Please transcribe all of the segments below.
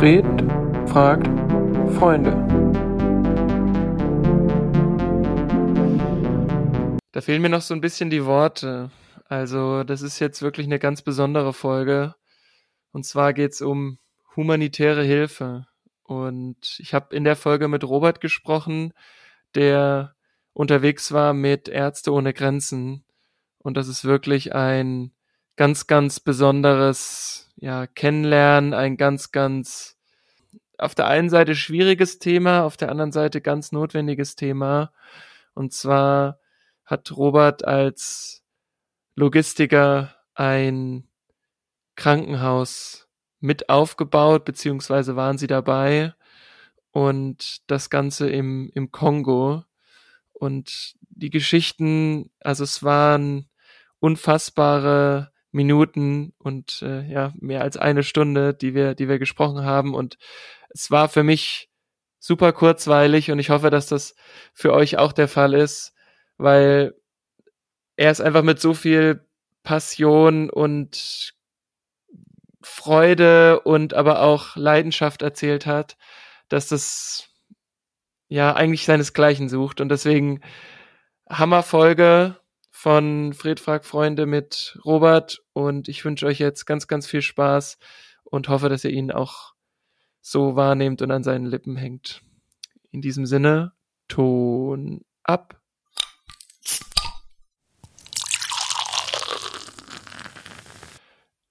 Fred fragt Freunde. Da fehlen mir noch so ein bisschen die Worte. Also, das ist jetzt wirklich eine ganz besondere Folge. Und zwar geht's um humanitäre Hilfe. Und ich habe in der Folge mit Robert gesprochen, der unterwegs war mit Ärzte ohne Grenzen. Und das ist wirklich ein ganz, ganz besonderes ja, Kennenlernen, ein ganz, ganz auf der einen Seite schwieriges Thema, auf der anderen Seite ganz notwendiges Thema. Und zwar hat Robert als Logistiker ein Krankenhaus mit aufgebaut, beziehungsweise waren sie dabei und das Ganze im, im Kongo. Und die Geschichten, also es waren unfassbare Minuten und äh, ja, mehr als eine Stunde, die wir, die wir gesprochen haben. Und es war für mich super kurzweilig und ich hoffe, dass das für euch auch der Fall ist, weil er ist einfach mit so viel Passion und Freude und aber auch Leidenschaft erzählt hat, dass das ja eigentlich seinesgleichen sucht und deswegen Hammerfolge von Fred fragt Freunde mit Robert und ich wünsche euch jetzt ganz, ganz viel Spaß und hoffe, dass ihr ihn auch so wahrnehmt und an seinen Lippen hängt. In diesem Sinne, Ton ab.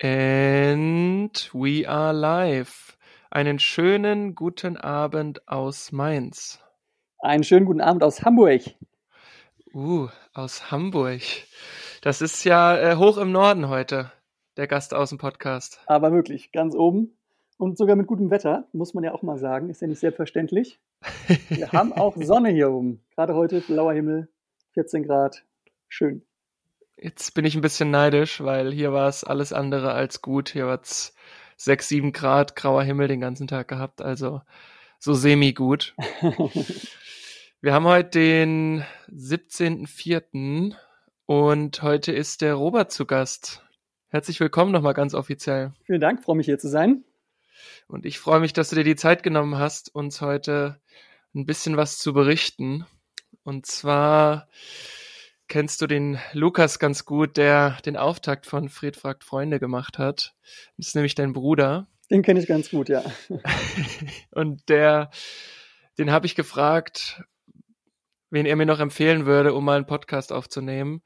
And we are live. Einen schönen guten Abend aus Mainz. Einen schönen guten Abend aus Hamburg. Uh, aus Hamburg. Das ist ja äh, hoch im Norden heute, der Gast aus dem Podcast. Aber wirklich, ganz oben. Und sogar mit gutem Wetter, muss man ja auch mal sagen. Ist ja nicht selbstverständlich. Wir haben auch Sonne hier oben. Gerade heute blauer Himmel, 14 Grad. Schön. Jetzt bin ich ein bisschen neidisch, weil hier war es alles andere als gut. Hier war es 6, 7 Grad, grauer Himmel den ganzen Tag gehabt. Also so semi-gut. Wir haben heute den 17.04. und heute ist der Robert zu Gast. Herzlich willkommen nochmal ganz offiziell. Vielen Dank, freue mich hier zu sein. Und ich freue mich, dass du dir die Zeit genommen hast, uns heute ein bisschen was zu berichten. Und zwar kennst du den Lukas ganz gut, der den Auftakt von Fred fragt Freunde gemacht hat. Das ist nämlich dein Bruder. Den kenne ich ganz gut, ja. und der, den habe ich gefragt, wen er mir noch empfehlen würde, um mal einen Podcast aufzunehmen.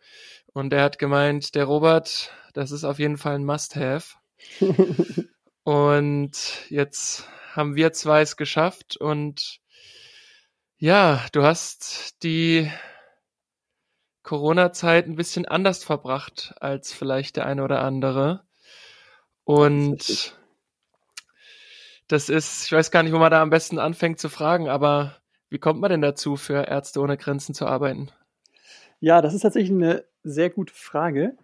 Und er hat gemeint, der Robert, das ist auf jeden Fall ein Must-Have. und jetzt haben wir zwei es geschafft und ja, du hast die Corona-Zeit ein bisschen anders verbracht als vielleicht der eine oder andere. Und das ist, ich weiß gar nicht, wo man da am besten anfängt zu fragen, aber wie kommt man denn dazu, für Ärzte ohne Grenzen zu arbeiten? Ja, das ist tatsächlich eine sehr gute Frage.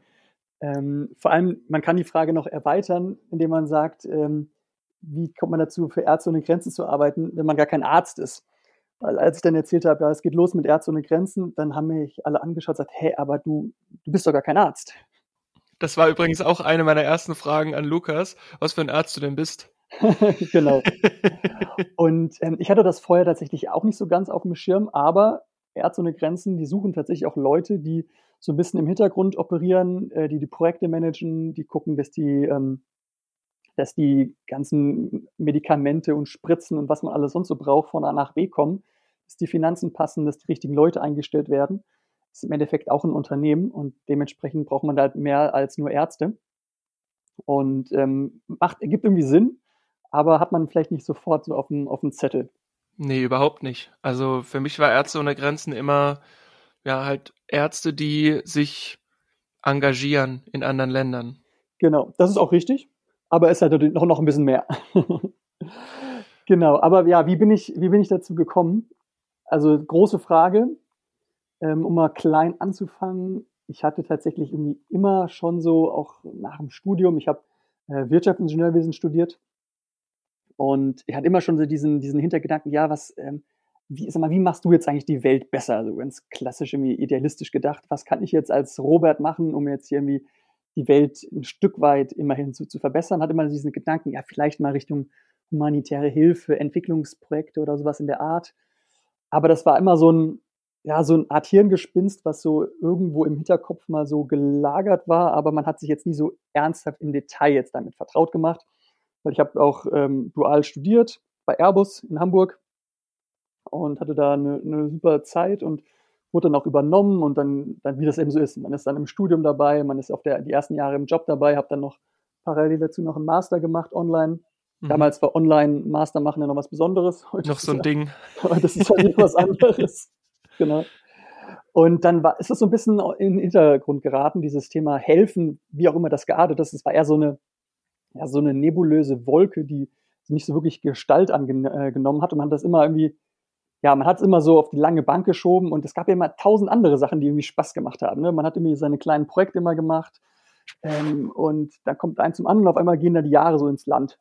Ähm, vor allem, man kann die Frage noch erweitern, indem man sagt, ähm, wie kommt man dazu, für Ärzte ohne Grenzen zu arbeiten, wenn man gar kein Arzt ist? Weil als ich dann erzählt habe, ja, es geht los mit Ärzte ohne Grenzen, dann haben mich alle angeschaut und gesagt, hey, aber du, du bist doch gar kein Arzt. Das war übrigens auch eine meiner ersten Fragen an Lukas, was für ein Arzt du denn bist. genau. Und ähm, ich hatte das vorher tatsächlich auch nicht so ganz auf dem Schirm, aber Ärzte ohne Grenzen, die suchen tatsächlich auch Leute, die so ein bisschen im Hintergrund operieren, äh, die die Projekte managen, die gucken, dass die, ähm, dass die ganzen Medikamente und Spritzen und was man alles sonst so braucht von A nach B kommen, dass die Finanzen passen, dass die richtigen Leute eingestellt werden. Das ist im Endeffekt auch ein Unternehmen und dementsprechend braucht man da halt mehr als nur Ärzte. Und ähm, macht, ergibt irgendwie Sinn, aber hat man vielleicht nicht sofort so auf dem, auf dem Zettel. Nee, überhaupt nicht. Also für mich war Ärzte ohne Grenzen immer ja halt Ärzte, die sich engagieren in anderen Ländern. Genau, das ist auch richtig, aber es ist halt noch, noch ein bisschen mehr. genau, aber ja, wie bin ich, wie bin ich dazu gekommen? Also große Frage, ähm, um mal klein anzufangen. Ich hatte tatsächlich irgendwie immer schon so, auch nach dem Studium, ich habe äh, Wirtschaftsingenieurwesen studiert und ich hatte immer schon so diesen, diesen Hintergedanken, ja, was, ähm, wie, sag mal, wie machst du jetzt eigentlich die Welt besser? Also ganz klassisch irgendwie idealistisch gedacht, was kann ich jetzt als Robert machen, um jetzt hier irgendwie die Welt ein Stück weit immerhin zu, zu verbessern? Hatte immer diesen Gedanken, ja, vielleicht mal Richtung humanitäre Hilfe, Entwicklungsprojekte oder sowas in der Art. Aber das war immer so ein, ja, so eine Art Hirngespinst, was so irgendwo im Hinterkopf mal so gelagert war, aber man hat sich jetzt nie so ernsthaft im Detail jetzt damit vertraut gemacht, weil ich habe auch ähm, dual studiert bei Airbus in Hamburg und hatte da eine, eine super Zeit und wurde dann auch übernommen und dann, dann, wie das eben so ist, man ist dann im Studium dabei, man ist auf der, die ersten Jahre im Job dabei, habe dann noch parallel dazu noch einen Master gemacht online. Mhm. Damals war online Master machen ja noch was Besonderes. Heute noch so ein ja, Ding. Das ist halt was anderes. genau. Und dann war, ist das so ein bisschen in den Hintergrund geraten, dieses Thema helfen, wie auch immer das geartet ist. Es war eher so eine, ja, so eine nebulöse Wolke, die nicht so wirklich Gestalt angenommen äh, hat. Und man hat das immer irgendwie ja, man hat es immer so auf die lange Bank geschoben und es gab ja immer tausend andere Sachen, die irgendwie Spaß gemacht haben. Ne? Man hat irgendwie seine kleinen Projekte immer gemacht ähm, und da kommt ein zum anderen und auf einmal gehen da die Jahre so ins Land.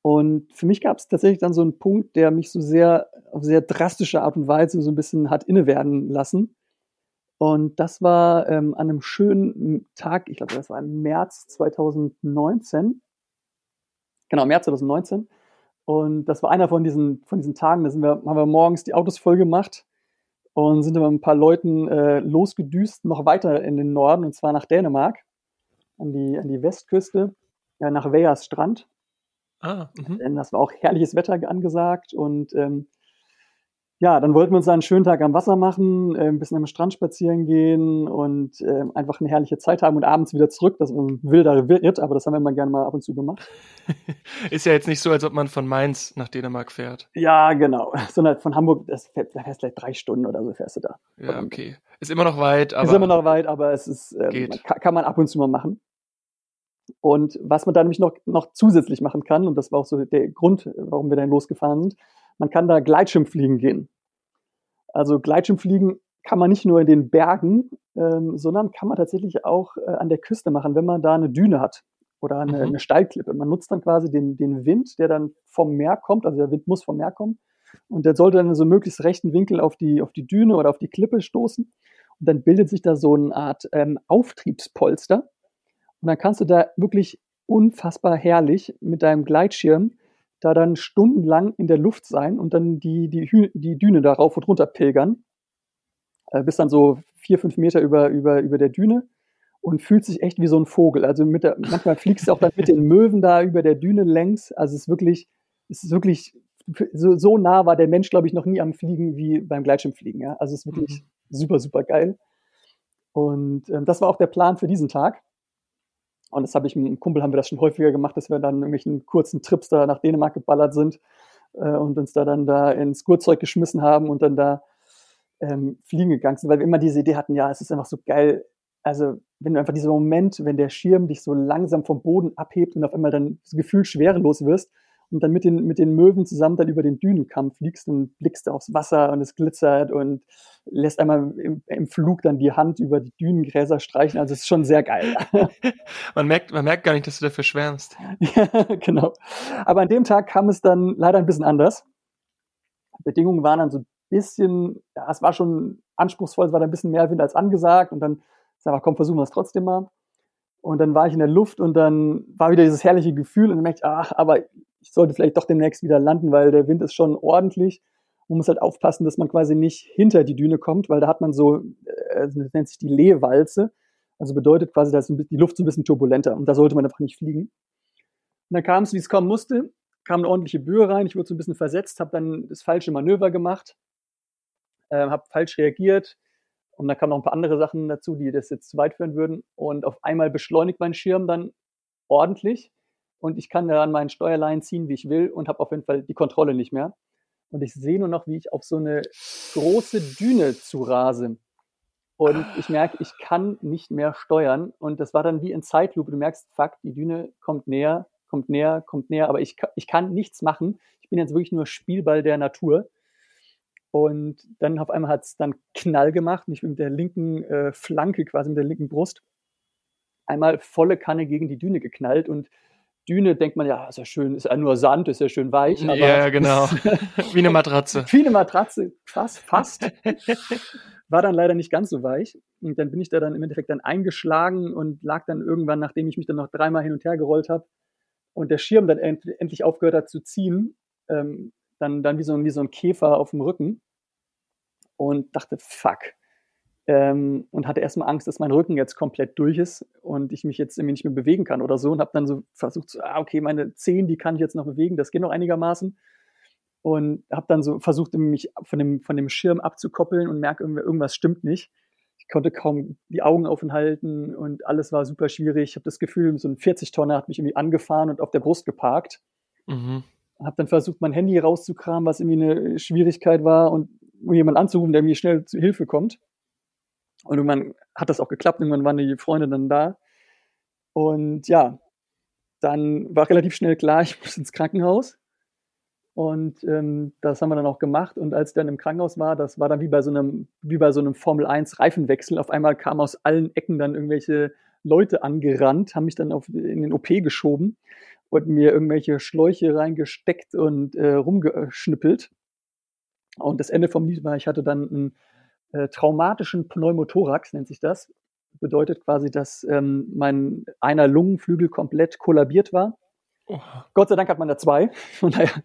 Und für mich gab es tatsächlich dann so einen Punkt, der mich so sehr, auf sehr drastische Art und Weise so ein bisschen hat innewerden lassen. Und das war ähm, an einem schönen Tag, ich glaube, das war im März 2019. Genau, März 2019 und das war einer von diesen, von diesen Tagen, da sind wir, haben wir morgens die Autos voll gemacht und sind dann mit ein paar Leuten äh, losgedüst, noch weiter in den Norden, und zwar nach Dänemark, an die, an die Westküste, ja, nach Vejers Strand. Ah, mh. Denn das war auch herrliches Wetter angesagt und ähm, ja, dann wollten wir uns einen schönen Tag am Wasser machen, äh, ein bisschen am Strand spazieren gehen und äh, einfach eine herrliche Zeit haben und abends wieder zurück. Das ist ein wilder Ritt, aber das haben wir immer gerne mal ab und zu gemacht. ist ja jetzt nicht so, als ob man von Mainz nach Dänemark fährt. Ja, genau. Sondern von Hamburg, das fährt, da fährst vielleicht drei Stunden oder so fährst du da. Ja, okay. Ist immer noch weit, aber. Ist immer noch weit, aber es ist, ähm, kann, kann man ab und zu mal machen. Und was man da nämlich noch, noch zusätzlich machen kann, und das war auch so der Grund, warum wir dann losgefahren sind, man kann da Gleitschirmfliegen gehen. Also Gleitschirmfliegen kann man nicht nur in den Bergen, ähm, sondern kann man tatsächlich auch äh, an der Küste machen, wenn man da eine Düne hat oder eine, mhm. eine Steilklippe. Man nutzt dann quasi den, den Wind, der dann vom Meer kommt, also der Wind muss vom Meer kommen und der sollte dann so möglichst rechten Winkel auf die, auf die Düne oder auf die Klippe stoßen und dann bildet sich da so eine Art ähm, Auftriebspolster und dann kannst du da wirklich unfassbar herrlich mit deinem Gleitschirm da dann stundenlang in der Luft sein und dann die, die, die Düne da rauf und runter pilgern. Äh, bis dann so vier, fünf Meter über, über, über der Düne und fühlt sich echt wie so ein Vogel. Also mit der, manchmal fliegst du auch dann mit den Möwen da über der Düne längs. Also es ist wirklich, es ist wirklich, so, so nah war der Mensch, glaube ich, noch nie am Fliegen wie beim Gleitschirmfliegen. Ja? Also es ist wirklich mhm. super, super geil. Und ähm, das war auch der Plan für diesen Tag. Und das habe ich mit einem Kumpel, haben wir das schon häufiger gemacht, dass wir dann irgendwelchen kurzen Trips da nach Dänemark geballert sind äh, und uns da dann da ins Gurtzeug geschmissen haben und dann da ähm, fliegen gegangen sind, weil wir immer diese Idee hatten, ja, es ist einfach so geil. Also, wenn du einfach dieser Moment, wenn der Schirm dich so langsam vom Boden abhebt und auf einmal dann das Gefühl schwerelos wirst und dann mit den, mit den Möwen zusammen dann über den Dünenkamm fliegst und blickst aufs Wasser und es glitzert und lässt einmal im, im, Flug dann die Hand über die Dünengräser streichen. Also es ist schon sehr geil. man, merkt, man merkt gar nicht, dass du dafür schwärmst. ja, genau. Aber an dem Tag kam es dann leider ein bisschen anders. Bedingungen waren dann so ein bisschen, ja, es war schon anspruchsvoll, es war dann ein bisschen mehr Wind als angesagt und dann sag mal, komm, versuchen wir es trotzdem mal. Und dann war ich in der Luft und dann war wieder dieses herrliche Gefühl und dann merkte ich, ach, aber ich sollte vielleicht doch demnächst wieder landen, weil der Wind ist schon ordentlich. Man muss halt aufpassen, dass man quasi nicht hinter die Düne kommt, weil da hat man so, äh, das nennt sich die Lehwalze. Also bedeutet quasi, da ist die Luft so ein bisschen turbulenter und da sollte man einfach nicht fliegen. Und dann kam es, wie es kommen musste, kam eine ordentliche Böe rein, ich wurde so ein bisschen versetzt, habe dann das falsche Manöver gemacht, äh, habe falsch reagiert und da kamen noch ein paar andere Sachen dazu, die das jetzt zu weit führen würden und auf einmal beschleunigt mein Schirm dann ordentlich und ich kann daran meinen Steuerlein ziehen, wie ich will und habe auf jeden Fall die Kontrolle nicht mehr. Und ich sehe nur noch, wie ich auf so eine große Düne zu rase. Und ich merke, ich kann nicht mehr steuern. Und das war dann wie in Zeitlupe. Du merkst, fuck, die Düne kommt näher, kommt näher, kommt näher, aber ich, ich kann nichts machen. Ich bin jetzt wirklich nur Spielball der Natur. Und dann auf einmal hat es dann Knall gemacht und ich bin mit der linken äh, Flanke, quasi mit der linken Brust, einmal volle Kanne gegen die Düne geknallt und Düne denkt man ja, ist ja schön, ist ja nur Sand, ist ja schön weich. Aber ja, genau. Wie eine Matratze. Wie eine Matratze, fast, fast. War dann leider nicht ganz so weich. Und dann bin ich da dann im Endeffekt dann eingeschlagen und lag dann irgendwann, nachdem ich mich dann noch dreimal hin und her gerollt habe, und der Schirm dann end, endlich aufgehört hat zu ziehen, ähm, dann, dann wie, so, wie so ein Käfer auf dem Rücken und dachte, fuck. Ähm, und hatte erstmal Angst, dass mein Rücken jetzt komplett durch ist und ich mich jetzt irgendwie nicht mehr bewegen kann oder so und habe dann so versucht, so, ah, okay, meine Zehen, die kann ich jetzt noch bewegen, das geht noch einigermaßen und habe dann so versucht, mich von dem, von dem Schirm abzukoppeln und merke, irgendwas stimmt nicht. Ich konnte kaum die Augen offen halten und alles war super schwierig. Ich habe das Gefühl, so ein 40-Tonner hat mich irgendwie angefahren und auf der Brust geparkt. Mhm. Habe dann versucht, mein Handy rauszukramen, was irgendwie eine Schwierigkeit war und um jemanden anzurufen, der mir schnell zu Hilfe kommt. Und irgendwann hat das auch geklappt. Irgendwann waren die Freunde dann da. Und ja, dann war relativ schnell klar, ich muss ins Krankenhaus. Und ähm, das haben wir dann auch gemacht. Und als ich dann im Krankenhaus war, das war dann wie bei so einem, wie bei so einem Formel 1 Reifenwechsel. Auf einmal kamen aus allen Ecken dann irgendwelche Leute angerannt, haben mich dann auf, in den OP geschoben und mir irgendwelche Schläuche reingesteckt und äh, rumgeschnippelt. Und das Ende vom Lied war, ich hatte dann einen äh, traumatischen Pneumothorax, nennt sich das. Bedeutet quasi, dass ähm, mein einer Lungenflügel komplett kollabiert war. Oh. Gott sei Dank hat man da zwei. Von daher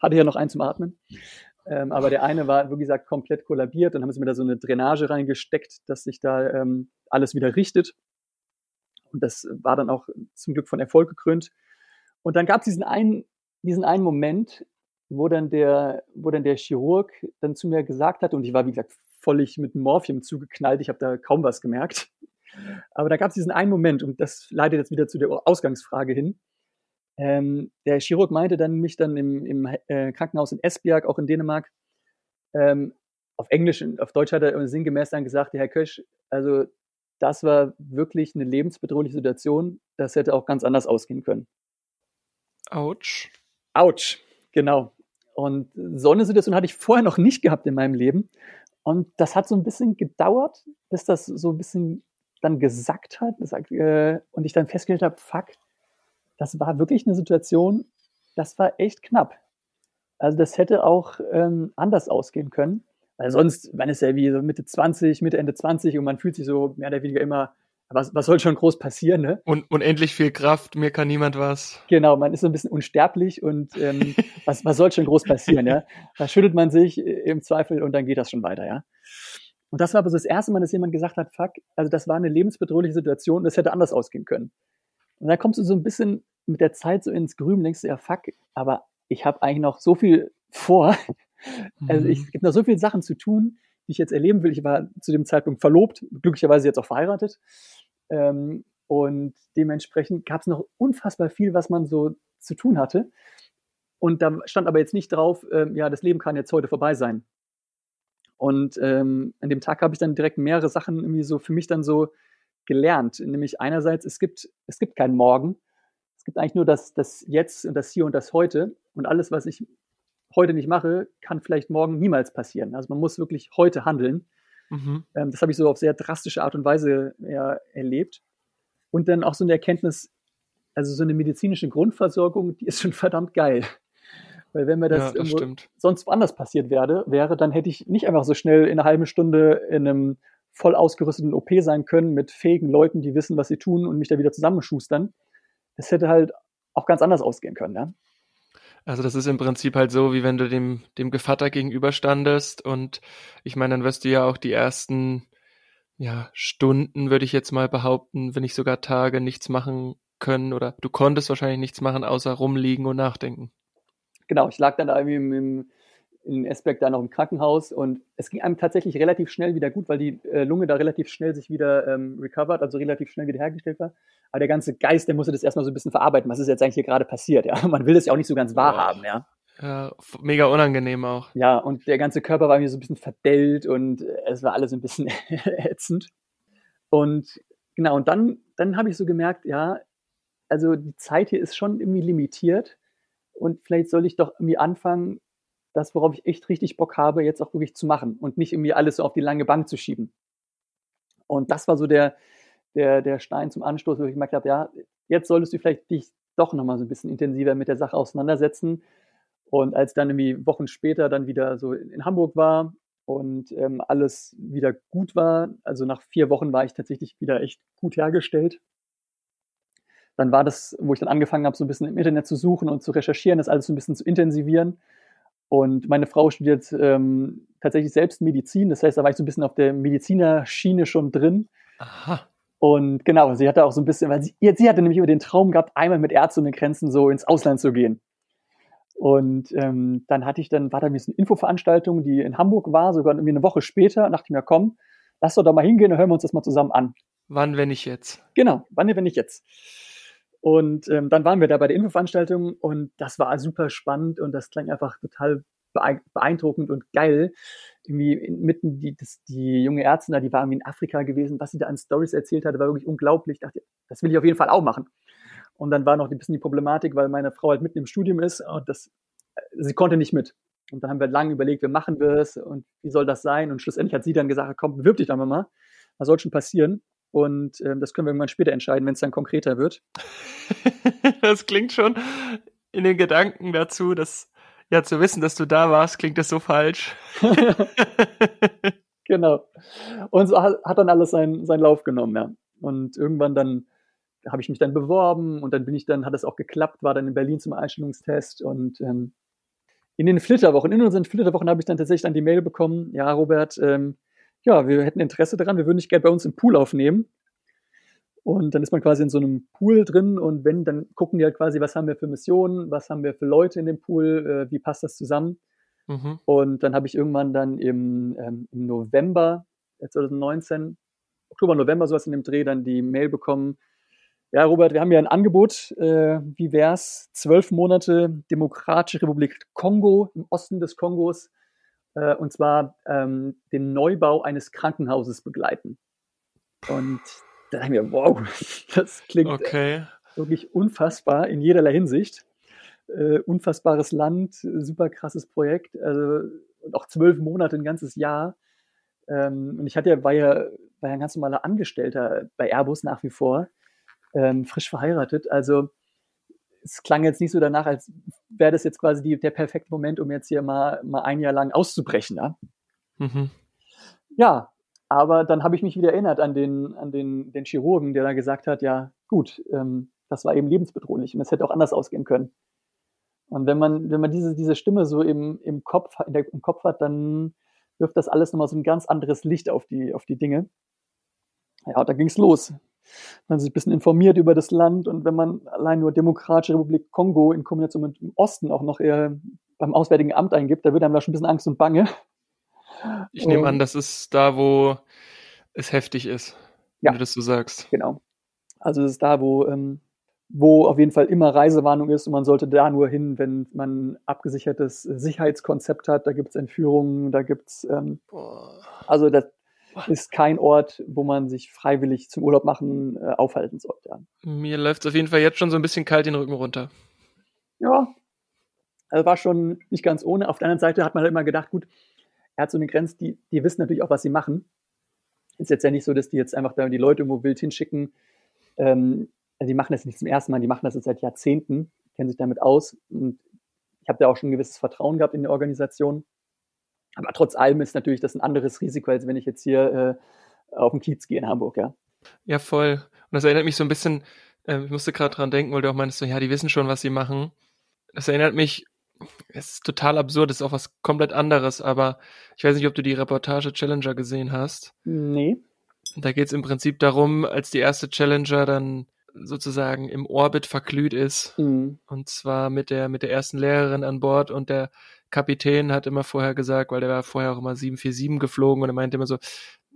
hatte ja noch einen zum Atmen. Ähm, aber der eine war, wie gesagt, komplett kollabiert. Dann haben sie mir da so eine Drainage reingesteckt, dass sich da ähm, alles wieder richtet. Und das war dann auch zum Glück von Erfolg gekrönt. Und dann gab es diesen einen, diesen einen Moment, wo dann der, wo dann der Chirurg dann zu mir gesagt hat, und ich war, wie gesagt, völlig mit Morphium zugeknallt, ich habe da kaum was gemerkt. Aber da gab es diesen einen Moment, und das leitet jetzt wieder zu der Ausgangsfrage hin. Ähm, der Chirurg meinte dann mich dann im, im äh, Krankenhaus in Esbjerg, auch in Dänemark, ähm, auf Englisch, auf Deutsch hat er sinngemäß dann gesagt, Herr Kösch, also das war wirklich eine lebensbedrohliche Situation, das hätte auch ganz anders ausgehen können. Autsch. Autsch, genau. Und so eine Situation hatte ich vorher noch nicht gehabt in meinem Leben. Und das hat so ein bisschen gedauert, bis das so ein bisschen dann gesackt hat äh, und ich dann festgestellt habe, fuck, das war wirklich eine Situation, das war echt knapp. Also das hätte auch ähm, anders ausgehen können. Weil sonst, man ist ja wie so Mitte 20, Mitte, Ende 20 und man fühlt sich so mehr oder weniger immer, was, was soll schon groß passieren, ne? Und unendlich viel Kraft, mir kann niemand was. Genau, man ist so ein bisschen unsterblich und ähm, was, was soll schon groß passieren, ja? Da schüttelt man sich im Zweifel und dann geht das schon weiter, ja? Und das war aber so das erste Mal, dass jemand gesagt hat, fuck, also das war eine lebensbedrohliche Situation, das hätte anders ausgehen können. Und da kommst du so ein bisschen mit der Zeit so ins Grüben, denkst du, ja, fuck, aber ich habe eigentlich noch so viel vor. Also ich, mhm. es gibt noch so viele Sachen zu tun, die ich jetzt erleben will. Ich war zu dem Zeitpunkt verlobt, glücklicherweise jetzt auch verheiratet. Ähm, und dementsprechend gab es noch unfassbar viel, was man so zu tun hatte. Und da stand aber jetzt nicht drauf, ähm, ja, das Leben kann jetzt heute vorbei sein. Und ähm, an dem Tag habe ich dann direkt mehrere Sachen irgendwie so für mich dann so gelernt. Nämlich einerseits, es gibt, es gibt keinen Morgen. Es gibt eigentlich nur das, das Jetzt und das Hier und das Heute. Und alles, was ich heute nicht mache, kann vielleicht morgen niemals passieren. Also man muss wirklich heute handeln. Mhm. Ähm, das habe ich so auf sehr drastische Art und Weise ja, erlebt. Und dann auch so eine Erkenntnis, also so eine medizinische Grundversorgung, die ist schon verdammt geil. Weil wenn mir das, ja, das sonst woanders passiert wäre, wäre, dann hätte ich nicht einfach so schnell in einer halben Stunde in einem voll ausgerüsteten OP sein können mit fähigen Leuten, die wissen, was sie tun und mich da wieder zusammenschustern. Das hätte halt auch ganz anders ausgehen können, ja. Also das ist im Prinzip halt so, wie wenn du dem, dem Gevatter gegenüberstandest und ich meine, dann wirst du ja auch die ersten ja, Stunden, würde ich jetzt mal behaupten, wenn nicht sogar Tage nichts machen können oder du konntest wahrscheinlich nichts machen, außer rumliegen und nachdenken. Genau, ich lag dann da irgendwie im, im in Esberg da noch im Krankenhaus und es ging einem tatsächlich relativ schnell wieder gut, weil die äh, Lunge da relativ schnell sich wieder ähm, recovered, also relativ schnell wieder hergestellt war. Aber der ganze Geist, der musste das erstmal so ein bisschen verarbeiten, was ist jetzt eigentlich hier gerade passiert, ja. Man will das ja auch nicht so ganz wahrhaben, ja. Ja, mega unangenehm auch. Ja, und der ganze Körper war mir so ein bisschen verdellt und äh, es war alles ein bisschen ätzend. Und genau, und dann, dann habe ich so gemerkt, ja, also die Zeit hier ist schon irgendwie limitiert und vielleicht soll ich doch irgendwie anfangen, das, worauf ich echt richtig Bock habe, jetzt auch wirklich zu machen und nicht irgendwie alles so auf die lange Bank zu schieben. Und das war so der, der, der Stein zum Anstoß, wo ich gemerkt habe, ja, jetzt solltest du vielleicht dich doch nochmal so ein bisschen intensiver mit der Sache auseinandersetzen. Und als dann irgendwie Wochen später dann wieder so in Hamburg war und ähm, alles wieder gut war, also nach vier Wochen war ich tatsächlich wieder echt gut hergestellt, dann war das, wo ich dann angefangen habe, so ein bisschen im Internet zu suchen und zu recherchieren, das alles so ein bisschen zu intensivieren. Und meine Frau studiert ähm, tatsächlich selbst Medizin, das heißt, da war ich so ein bisschen auf der Medizinerschiene schon drin. Aha. Und genau, sie hatte auch so ein bisschen, weil sie, sie hatte nämlich über den Traum gehabt, einmal mit Ärzte ohne Grenzen so ins Ausland zu gehen. Und ähm, dann hatte ich dann, war da ein bisschen Infoveranstaltung, die in Hamburg war, sogar irgendwie eine Woche später, dachte ich mir, komm, lass doch da mal hingehen und hören wir uns das mal zusammen an. Wann, wenn nicht jetzt? Genau, wann, wenn nicht jetzt. Und ähm, dann waren wir da bei der Infoveranstaltung und das war super spannend und das klang einfach total beeindruckend und geil. Irgendwie mitten die, das, die junge Ärztin da, die war irgendwie in Afrika gewesen, was sie da an Stories erzählt hatte, war wirklich unglaublich. Ich dachte, das will ich auf jeden Fall auch machen. Und dann war noch ein bisschen die Problematik, weil meine Frau halt mitten im Studium ist und das, sie konnte nicht mit. Und dann haben wir lange überlegt, wie machen wir es und wie soll das sein? Und schlussendlich hat sie dann gesagt, komm, bewirb dich doch mal. Was soll schon passieren? Und ähm, das können wir irgendwann später entscheiden, wenn es dann konkreter wird. das klingt schon in den Gedanken dazu, dass ja zu wissen, dass du da warst, klingt das so falsch. genau. Und so hat, hat dann alles seinen, seinen Lauf genommen, ja. Und irgendwann dann habe ich mich dann beworben und dann bin ich dann, hat es auch geklappt, war dann in Berlin zum Einstellungstest und ähm, in den Flitterwochen, in unseren Flitterwochen habe ich dann tatsächlich dann die Mail bekommen, ja, Robert, ähm, ja, wir hätten Interesse daran, wir würden dich gerne bei uns im Pool aufnehmen. Und dann ist man quasi in so einem Pool drin und wenn, dann gucken die halt quasi, was haben wir für Missionen, was haben wir für Leute in dem Pool, äh, wie passt das zusammen. Mhm. Und dann habe ich irgendwann dann im, ähm, im November 2019, Oktober, November sowas in dem Dreh, dann die Mail bekommen, ja, Robert, wir haben ja ein Angebot. Äh, wie wär's? Zwölf Monate Demokratische Republik Kongo im Osten des Kongos äh, und zwar ähm, den Neubau eines Krankenhauses begleiten. Und da dachte ich mir, wow, das klingt okay. wirklich unfassbar in jederlei Hinsicht. Äh, unfassbares Land, super krasses Projekt, also auch zwölf Monate, ein ganzes Jahr. Ähm, und ich hatte ja, war ja, war ja ein ganz normaler Angestellter bei Airbus nach wie vor, ähm, frisch verheiratet. Also es klang jetzt nicht so danach, als wäre das jetzt quasi die, der perfekte Moment, um jetzt hier mal, mal ein Jahr lang auszubrechen. Ja, mhm. ja aber dann habe ich mich wieder erinnert an den, an den, den Chirurgen, der da gesagt hat, ja gut, ähm, das war eben lebensbedrohlich und es hätte auch anders ausgehen können. Und wenn man, wenn man diese, diese Stimme so im, im, Kopf, der, im Kopf hat, dann wirft das alles nochmal so ein ganz anderes Licht auf die, auf die Dinge. Ja, und da ging es los man sich ein bisschen informiert über das Land und wenn man allein nur Demokratische Republik Kongo in Kombination mit dem Osten auch noch eher beim Auswärtigen Amt eingibt, da wird einem da schon ein bisschen Angst und Bange. Ich nehme an, das ist da, wo es heftig ist, wenn ja, du das so sagst. Genau. Also es ist da, wo, ähm, wo auf jeden Fall immer Reisewarnung ist und man sollte da nur hin, wenn man abgesichertes Sicherheitskonzept hat. Da gibt es Entführungen, da gibt es ähm, also das, ist kein Ort, wo man sich freiwillig zum Urlaub machen äh, aufhalten sollte. Ja. Mir läuft es auf jeden Fall jetzt schon so ein bisschen kalt den Rücken runter. Ja, also war schon nicht ganz ohne. Auf der anderen Seite hat man halt immer gedacht, gut, er hat so eine Grenze, die, die wissen natürlich auch, was sie machen. Ist jetzt ja nicht so, dass die jetzt einfach da die Leute irgendwo wild hinschicken. Ähm, also die machen das nicht zum ersten Mal, die machen das jetzt seit Jahrzehnten, kennen sich damit aus. Und ich habe da auch schon ein gewisses Vertrauen gehabt in die Organisation. Aber trotz allem ist natürlich das ein anderes Risiko, als wenn ich jetzt hier äh, auf den Kiez gehe in Hamburg, ja. Ja, voll. Und das erinnert mich so ein bisschen, äh, ich musste gerade dran denken, weil du auch meinst, so, ja, die wissen schon, was sie machen. Das erinnert mich, es ist total absurd, es ist auch was komplett anderes, aber ich weiß nicht, ob du die Reportage Challenger gesehen hast. Nee. Da geht es im Prinzip darum, als die erste Challenger dann sozusagen im Orbit verglüht ist. Mhm. Und zwar mit der, mit der ersten Lehrerin an Bord und der Kapitän hat immer vorher gesagt, weil der war vorher auch immer 747 geflogen und er meinte immer so,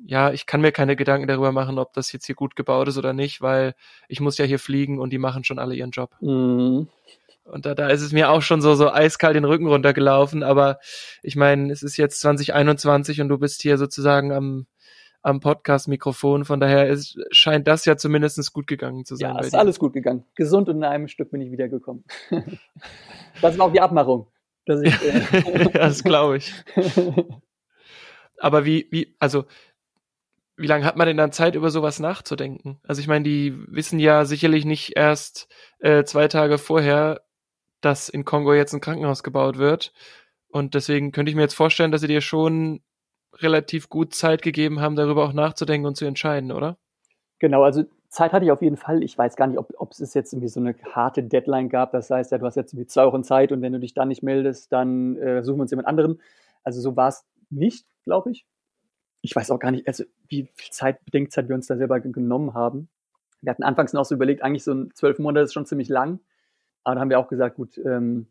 ja, ich kann mir keine Gedanken darüber machen, ob das jetzt hier gut gebaut ist oder nicht, weil ich muss ja hier fliegen und die machen schon alle ihren Job. Mhm. Und da, da ist es mir auch schon so, so eiskalt den Rücken runtergelaufen, aber ich meine, es ist jetzt 2021 und du bist hier sozusagen am, am Podcast-Mikrofon, von daher ist, scheint das ja zumindest gut gegangen zu sein. Ja, ist alles gut gegangen. Gesund und in einem Stück bin ich wiedergekommen. das war auch die Abmachung dass ich. Äh das glaube ich. Aber wie, wie, also, wie lange hat man denn dann Zeit, über sowas nachzudenken? Also ich meine, die wissen ja sicherlich nicht erst äh, zwei Tage vorher, dass in Kongo jetzt ein Krankenhaus gebaut wird. Und deswegen könnte ich mir jetzt vorstellen, dass sie dir schon relativ gut Zeit gegeben haben, darüber auch nachzudenken und zu entscheiden, oder? Genau, also Zeit hatte ich auf jeden Fall. Ich weiß gar nicht, ob, ob es jetzt irgendwie so eine harte Deadline gab. Das heißt, ja, du hast jetzt irgendwie zwei Wochen Zeit und wenn du dich dann nicht meldest, dann äh, suchen wir uns jemand anderen. Also so war es nicht, glaube ich. Ich weiß auch gar nicht, also wie viel Zeit, Bedenkzeit wir uns da selber genommen haben. Wir hatten anfangs noch so überlegt, eigentlich so ein zwölf Monate ist schon ziemlich lang. Aber da haben wir auch gesagt, gut, ähm,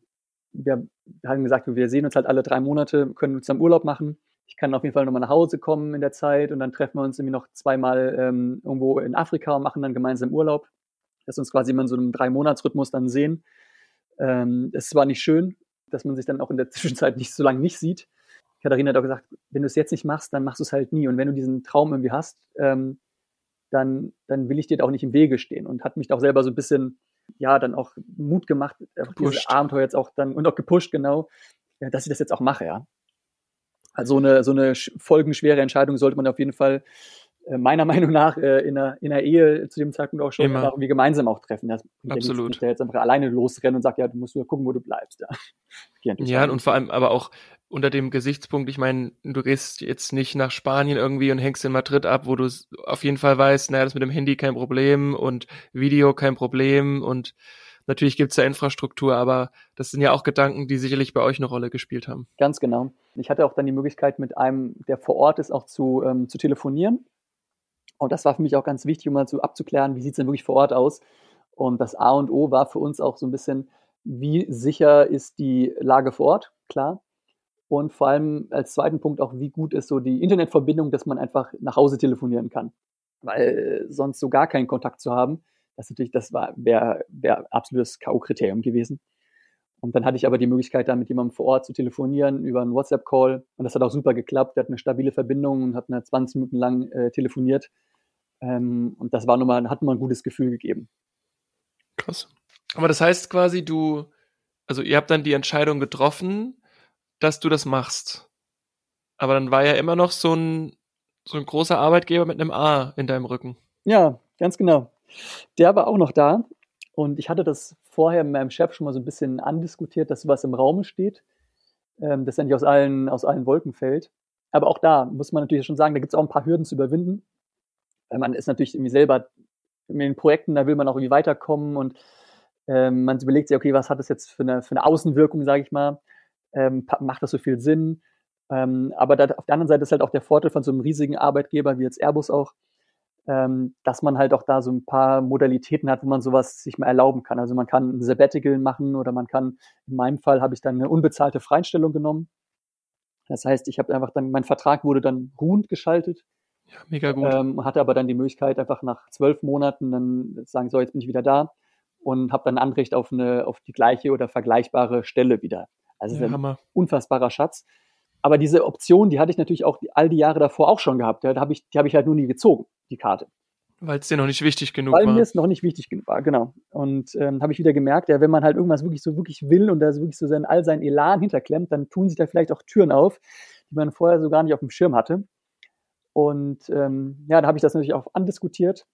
wir haben gesagt, wir sehen uns halt alle drei Monate, können uns dann Urlaub machen. Ich kann auf jeden Fall nochmal nach Hause kommen in der Zeit und dann treffen wir uns irgendwie noch zweimal ähm, irgendwo in Afrika und machen dann gemeinsam Urlaub, dass wir uns quasi immer in so einem Drei-Monats-Rhythmus dann sehen. Ähm, es war nicht schön, dass man sich dann auch in der Zwischenzeit nicht so lange nicht sieht. Katharina hat auch gesagt, wenn du es jetzt nicht machst, dann machst du es halt nie. Und wenn du diesen Traum irgendwie hast, ähm, dann, dann will ich dir auch nicht im Wege stehen. Und hat mich auch selber so ein bisschen, ja, dann auch Mut gemacht, dieses Abenteuer jetzt auch dann, und auch gepusht, genau, dass ich das jetzt auch mache, ja. Also eine, so eine folgenschwere Entscheidung sollte man auf jeden Fall äh, meiner Meinung nach äh, in, einer, in einer Ehe zu dem Zeitpunkt auch schon Immer. irgendwie gemeinsam auch treffen. Das Absolut. Nicht, der jetzt einfach alleine losrennen und sagt, ja, du musst nur gucken, wo du bleibst. Ja, ja und vor allem aber auch unter dem Gesichtspunkt, ich meine, du gehst jetzt nicht nach Spanien irgendwie und hängst in Madrid ab, wo du auf jeden Fall weißt, naja, das mit dem Handy kein Problem und Video kein Problem und Natürlich gibt es ja Infrastruktur, aber das sind ja auch Gedanken, die sicherlich bei euch eine Rolle gespielt haben. Ganz genau. Ich hatte auch dann die Möglichkeit, mit einem, der vor Ort ist, auch zu, ähm, zu telefonieren. Und das war für mich auch ganz wichtig, um mal so abzuklären, wie sieht es denn wirklich vor Ort aus. Und das A und O war für uns auch so ein bisschen, wie sicher ist die Lage vor Ort, klar. Und vor allem als zweiten Punkt auch, wie gut ist so die Internetverbindung, dass man einfach nach Hause telefonieren kann. Weil sonst so gar keinen Kontakt zu haben, das natürlich, das war, wäre wär absolutes K.O.-Kriterium gewesen. Und dann hatte ich aber die Möglichkeit, da mit jemandem vor Ort zu telefonieren über einen WhatsApp-Call. Und das hat auch super geklappt. Der hat eine stabile Verbindung und hat eine 20 Minuten lang äh, telefoniert. Ähm, und das war nochmal, hat nochmal ein gutes Gefühl gegeben. Krass. Aber das heißt quasi, du, also ihr habt dann die Entscheidung getroffen, dass du das machst. Aber dann war ja immer noch so ein, so ein großer Arbeitgeber mit einem A in deinem Rücken. Ja, ganz genau. Der war auch noch da. Und ich hatte das vorher mit meinem Chef schon mal so ein bisschen andiskutiert, dass sowas im Raum steht, ähm, das endlich aus allen, aus allen Wolken fällt. Aber auch da muss man natürlich schon sagen, da gibt es auch ein paar Hürden zu überwinden. Weil man ist natürlich irgendwie selber in den Projekten, da will man auch irgendwie weiterkommen und ähm, man überlegt sich, okay, was hat das jetzt für eine, für eine Außenwirkung, sage ich mal? Ähm, macht das so viel Sinn? Ähm, aber da, auf der anderen Seite ist halt auch der Vorteil von so einem riesigen Arbeitgeber wie jetzt Airbus auch, ähm, dass man halt auch da so ein paar Modalitäten hat, wo man sowas sich mal erlauben kann. Also man kann ein Sabbatical machen oder man kann, in meinem Fall habe ich dann eine unbezahlte Freistellung genommen. Das heißt, ich habe einfach dann, mein Vertrag wurde dann ruhend geschaltet. Ja, mega gut. Ähm, hatte aber dann die Möglichkeit, einfach nach zwölf Monaten dann sagen, so, jetzt bin ich wieder da und habe dann Anrecht auf eine, auf die gleiche oder vergleichbare Stelle wieder. Also ja, ein unfassbarer Schatz. Aber diese Option, die hatte ich natürlich auch all die Jahre davor auch schon gehabt. Da hab ich, die habe ich halt nur nie gezogen, die Karte. Weil es dir noch nicht wichtig genug Weil war. Weil mir es noch nicht wichtig genug war, genau. Und ähm, habe ich wieder gemerkt, ja, wenn man halt irgendwas wirklich so wirklich will und da so wirklich so sein, all sein Elan hinterklemmt, dann tun sich da vielleicht auch Türen auf, die man vorher so gar nicht auf dem Schirm hatte. Und ähm, ja, da habe ich das natürlich auch andiskutiert.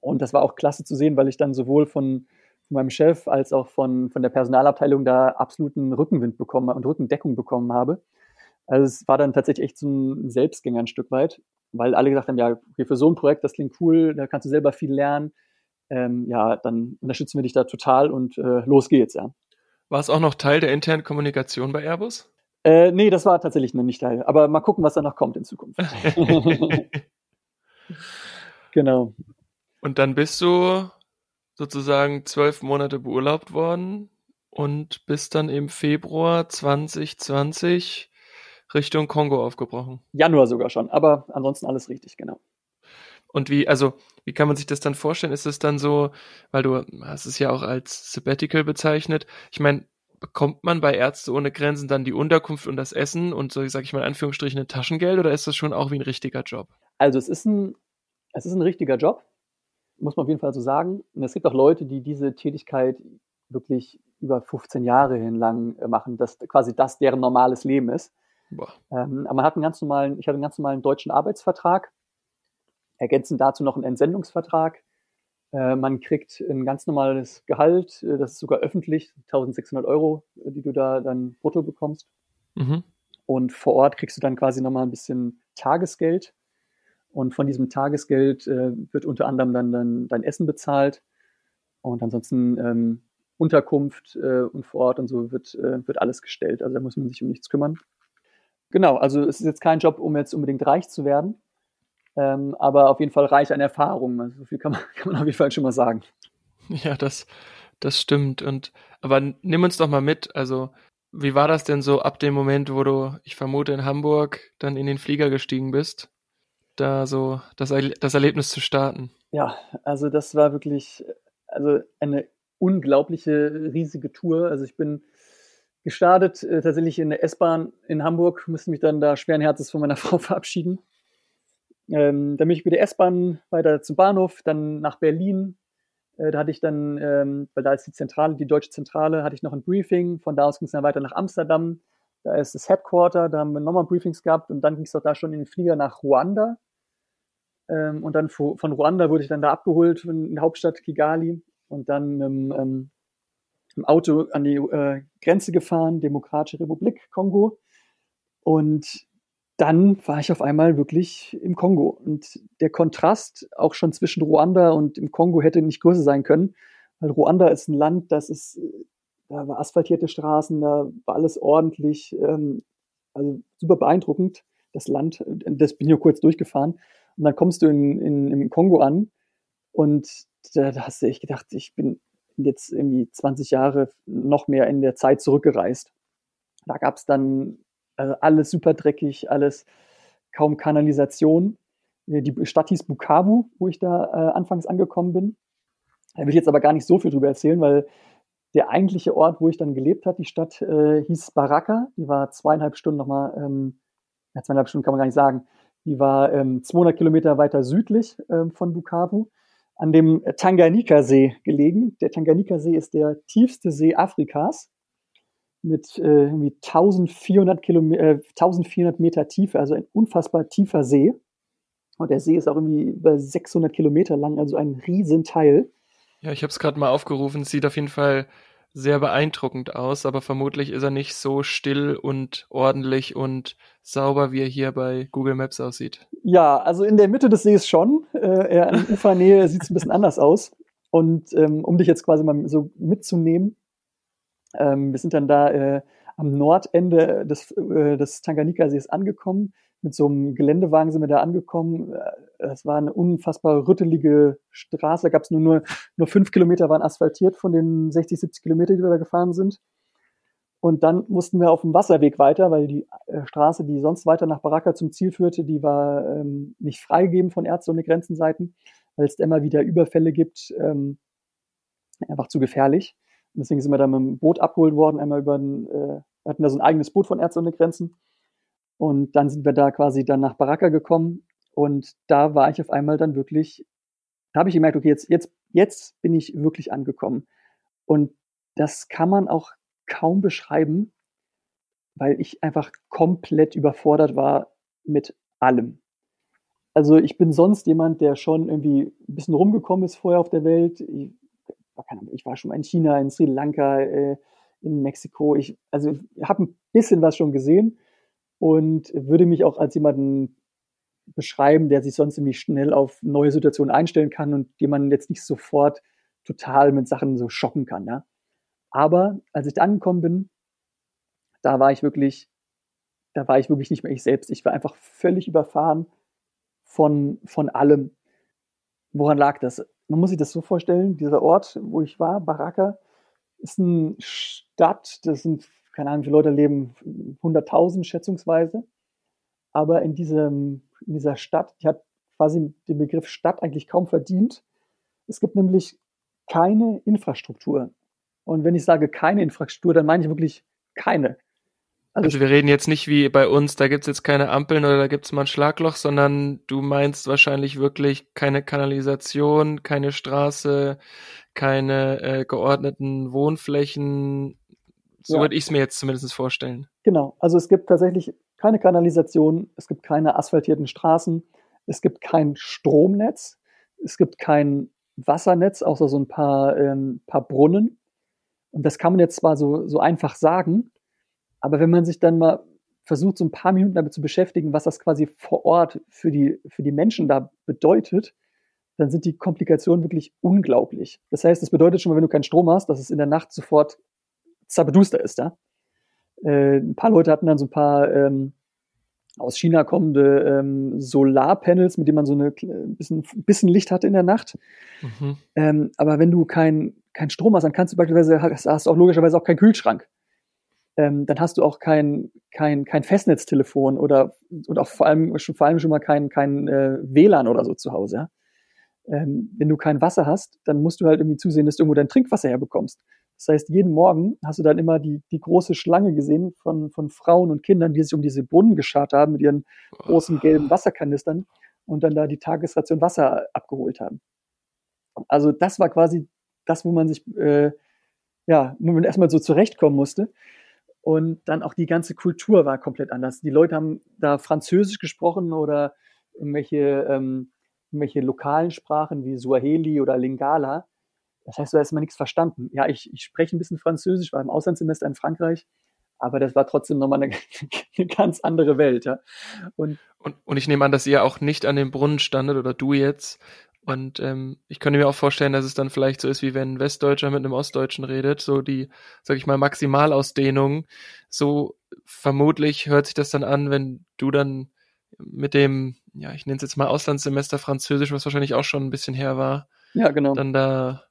Und das war auch klasse zu sehen, weil ich dann sowohl von, von meinem Chef als auch von, von der Personalabteilung da absoluten Rückenwind bekommen und Rückendeckung bekommen habe. Also es war dann tatsächlich echt so ein Selbstgänger ein Stück weit, weil alle gesagt haben, ja, okay, für so ein Projekt, das klingt cool, da kannst du selber viel lernen. Ähm, ja, dann unterstützen wir dich da total und äh, los geht's, ja. War es auch noch Teil der internen Kommunikation bei Airbus? Äh, nee, das war tatsächlich noch nicht Teil. Aber mal gucken, was da noch kommt in Zukunft. genau. Und dann bist du sozusagen zwölf Monate beurlaubt worden und bist dann im Februar 2020 Richtung Kongo aufgebrochen. Januar sogar schon, aber ansonsten alles richtig, genau. Und wie, also, wie kann man sich das dann vorstellen? Ist es dann so, weil du hast es ja auch als Sabbatical bezeichnet. Ich meine, bekommt man bei Ärzte ohne Grenzen dann die Unterkunft und das Essen und so, sag ich mal in Anführungsstrichen, ein Taschengeld oder ist das schon auch wie ein richtiger Job? Also es ist ein, es ist ein richtiger Job, muss man auf jeden Fall so sagen. Und es gibt auch Leute, die diese Tätigkeit wirklich über 15 Jahre hinlang machen, dass quasi das deren normales Leben ist. Ähm, aber man hat einen ganz normalen, ich hatte einen ganz normalen deutschen Arbeitsvertrag, ergänzend dazu noch einen Entsendungsvertrag. Äh, man kriegt ein ganz normales Gehalt, äh, das ist sogar öffentlich, 1600 Euro, äh, die du da dann brutto bekommst. Mhm. Und vor Ort kriegst du dann quasi nochmal ein bisschen Tagesgeld. Und von diesem Tagesgeld äh, wird unter anderem dann, dann dein Essen bezahlt. Und ansonsten ähm, Unterkunft äh, und vor Ort und so wird, äh, wird alles gestellt. Also da muss man sich um nichts kümmern. Genau, also es ist jetzt kein Job, um jetzt unbedingt reich zu werden, ähm, aber auf jeden Fall reich an Erfahrungen. Also so viel kann man, kann man auf jeden Fall schon mal sagen. Ja, das, das stimmt. Und aber nimm uns doch mal mit. Also wie war das denn so ab dem Moment, wo du, ich vermute, in Hamburg dann in den Flieger gestiegen bist, da so das, das Erlebnis zu starten? Ja, also das war wirklich, also eine unglaubliche, riesige Tour. Also ich bin gestartet äh, tatsächlich in der S-Bahn in Hamburg, musste mich dann da schweren Herzens von meiner Frau verabschieden. Ähm, dann bin ich mit der S-Bahn weiter zum Bahnhof, dann nach Berlin. Äh, da hatte ich dann, ähm, weil da ist die Zentrale, die deutsche Zentrale, hatte ich noch ein Briefing. Von da aus ging es dann weiter nach Amsterdam. Da ist das Headquarter, da haben wir nochmal Briefings gehabt und dann ging es auch da schon in den Flieger nach Ruanda. Ähm, und dann von Ruanda wurde ich dann da abgeholt in der Hauptstadt Kigali und dann im, ähm, im Auto an die äh, Grenze gefahren, Demokratische Republik Kongo. Und dann war ich auf einmal wirklich im Kongo. Und der Kontrast auch schon zwischen Ruanda und im Kongo hätte nicht größer sein können, weil Ruanda ist ein Land, das ist, da war asphaltierte Straßen, da war alles ordentlich, ähm, also super beeindruckend, das Land. Das bin ich nur kurz durchgefahren. Und dann kommst du in, in, im Kongo an und da, da hast du echt gedacht, ich bin jetzt irgendwie 20 Jahre noch mehr in der Zeit zurückgereist. Da gab es dann also alles super dreckig, alles kaum Kanalisation. Die Stadt hieß Bukavu, wo ich da äh, anfangs angekommen bin. Da will ich jetzt aber gar nicht so viel drüber erzählen, weil der eigentliche Ort, wo ich dann gelebt habe, die Stadt äh, hieß Baraka. Die war zweieinhalb Stunden nochmal, ähm, ja, zweieinhalb Stunden kann man gar nicht sagen. Die war ähm, 200 Kilometer weiter südlich ähm, von Bukavu an dem Tanganika-See gelegen. Der Tanganika-See ist der tiefste See Afrikas mit äh, 1400, Kilometer, äh, 1400 Meter Tiefe, also ein unfassbar tiefer See. Und der See ist auch irgendwie über 600 Kilometer lang, also ein Riesenteil. Ja, ich habe es gerade mal aufgerufen. Sieht auf jeden Fall sehr beeindruckend aus, aber vermutlich ist er nicht so still und ordentlich und sauber, wie er hier bei Google Maps aussieht. Ja, also in der Mitte des Sees schon. Äh, eher an Ufernähe sieht es ein bisschen anders aus. Und ähm, um dich jetzt quasi mal so mitzunehmen, ähm, wir sind dann da äh, am Nordende des, äh, des Tanganika-Sees angekommen. Mit so einem Geländewagen sind wir da angekommen. Es war eine unfassbar rüttelige Straße. Da gab es nur, nur, nur fünf Kilometer waren asphaltiert von den 60, 70 Kilometern, die wir da gefahren sind. Und dann mussten wir auf dem Wasserweg weiter, weil die äh, Straße, die sonst weiter nach Baraka zum Ziel führte, die war ähm, nicht freigegeben von Ärzte ohne Grenzenseiten, weil es immer wieder Überfälle gibt, ähm, einfach zu gefährlich. Deswegen sind wir dann mit dem Boot abgeholt worden, einmal über ein, äh, hatten da so ein eigenes Boot von Ärzte ohne Grenzen. Und dann sind wir da quasi dann nach Baraka gekommen. Und da war ich auf einmal dann wirklich, da habe ich gemerkt, okay, jetzt, jetzt, jetzt bin ich wirklich angekommen. Und das kann man auch kaum beschreiben, weil ich einfach komplett überfordert war mit allem. Also ich bin sonst jemand, der schon irgendwie ein bisschen rumgekommen ist vorher auf der Welt. Ich ich war schon mal in China, in Sri Lanka, äh, in Mexiko. Ich, also habe ein bisschen was schon gesehen und würde mich auch als jemanden beschreiben, der sich sonst irgendwie schnell auf neue Situationen einstellen kann und jemanden jetzt nicht sofort total mit Sachen so schocken kann. Ja? Aber als ich da angekommen bin, da war ich wirklich, da war ich wirklich nicht mehr ich selbst. Ich war einfach völlig überfahren von, von allem. Woran lag das? man muss sich das so vorstellen, dieser Ort, wo ich war, Baraka, ist eine Stadt, das sind, keine Ahnung, wie viele Leute leben, 100.000 schätzungsweise. Aber in, diesem, in dieser Stadt, die hat quasi den Begriff Stadt eigentlich kaum verdient. Es gibt nämlich keine Infrastruktur. Und wenn ich sage keine Infrastruktur, dann meine ich wirklich keine. Also, also wir reden jetzt nicht wie bei uns, da gibt's jetzt keine Ampeln oder da gibt's mal ein Schlagloch, sondern du meinst wahrscheinlich wirklich keine Kanalisation, keine Straße, keine äh, geordneten Wohnflächen. So ja. würde ich es mir jetzt zumindest vorstellen. Genau, also es gibt tatsächlich keine Kanalisation, es gibt keine asphaltierten Straßen, es gibt kein Stromnetz, es gibt kein Wassernetz, außer so ein paar, ähm, paar Brunnen. Und das kann man jetzt zwar so, so einfach sagen, aber wenn man sich dann mal versucht, so ein paar Minuten damit zu beschäftigen, was das quasi vor Ort für die, für die Menschen da bedeutet, dann sind die Komplikationen wirklich unglaublich. Das heißt, das bedeutet schon mal, wenn du keinen Strom hast, dass es in der Nacht sofort zappeduster ist da. Äh, ein paar Leute hatten dann so ein paar ähm, aus China kommende ähm, Solarpanels, mit denen man so eine ein bisschen, bisschen Licht hatte in der Nacht. Mhm. Ähm, aber wenn du keinen kein Strom hast, dann kannst du beispielsweise hast, hast du auch logischerweise auch keinen Kühlschrank. Ähm, dann hast du auch kein, kein, kein Festnetztelefon oder und auch vor allem schon vor allem schon mal kein, kein äh, WLAN oder so zu Hause. Ja? Ähm, wenn du kein Wasser hast, dann musst du halt irgendwie zusehen, dass du irgendwo dein Trinkwasser herbekommst. Das heißt, jeden Morgen hast du dann immer die, die große Schlange gesehen von, von Frauen und Kindern, die sich um diese Brunnen geschart haben mit ihren großen gelben Wasserkanistern und dann da die Tagesration Wasser abgeholt haben. Also das war quasi das, wo man sich, äh, ja, wo man erstmal so zurechtkommen musste. Und dann auch die ganze Kultur war komplett anders. Die Leute haben da Französisch gesprochen oder irgendwelche, ähm, irgendwelche lokalen Sprachen wie Suaheli oder Lingala. Das heißt, du hast mal nichts verstanden. Ja, ich, ich spreche ein bisschen Französisch, war im Auslandssemester in Frankreich, aber das war trotzdem nochmal eine, eine ganz andere Welt, ja. Und, und, und ich nehme an, dass ihr auch nicht an dem Brunnen standet oder du jetzt. Und ähm, ich könnte mir auch vorstellen, dass es dann vielleicht so ist, wie wenn ein Westdeutscher mit einem Ostdeutschen redet, so die, sag ich mal, Maximalausdehnung. So vermutlich hört sich das dann an, wenn du dann mit dem, ja, ich nenne es jetzt mal Auslandssemester Französisch, was wahrscheinlich auch schon ein bisschen her war, ja, genau. dann da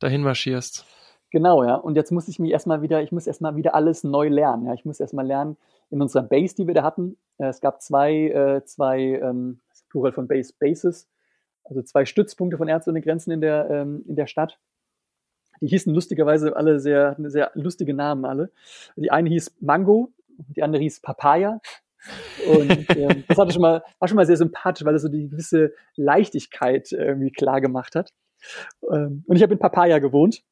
dahin marschierst. Genau, ja. Und jetzt muss ich mich erstmal wieder, ich muss erstmal wieder alles neu lernen. Ja. Ich muss erstmal lernen, in unserer Base, die wir da hatten, äh, es gab zwei, äh, zwei ähm, Plural von Base, Bases, also zwei Stützpunkte von Ärzte ohne Grenzen in der, ähm, in der Stadt. Die hießen lustigerweise alle sehr, hatten sehr lustige Namen alle. Die eine hieß Mango, die andere hieß Papaya. Und ähm, das hatte schon mal, war schon mal sehr sympathisch, weil es so die gewisse Leichtigkeit irgendwie klar gemacht hat. Ähm, und ich habe in Papaya gewohnt.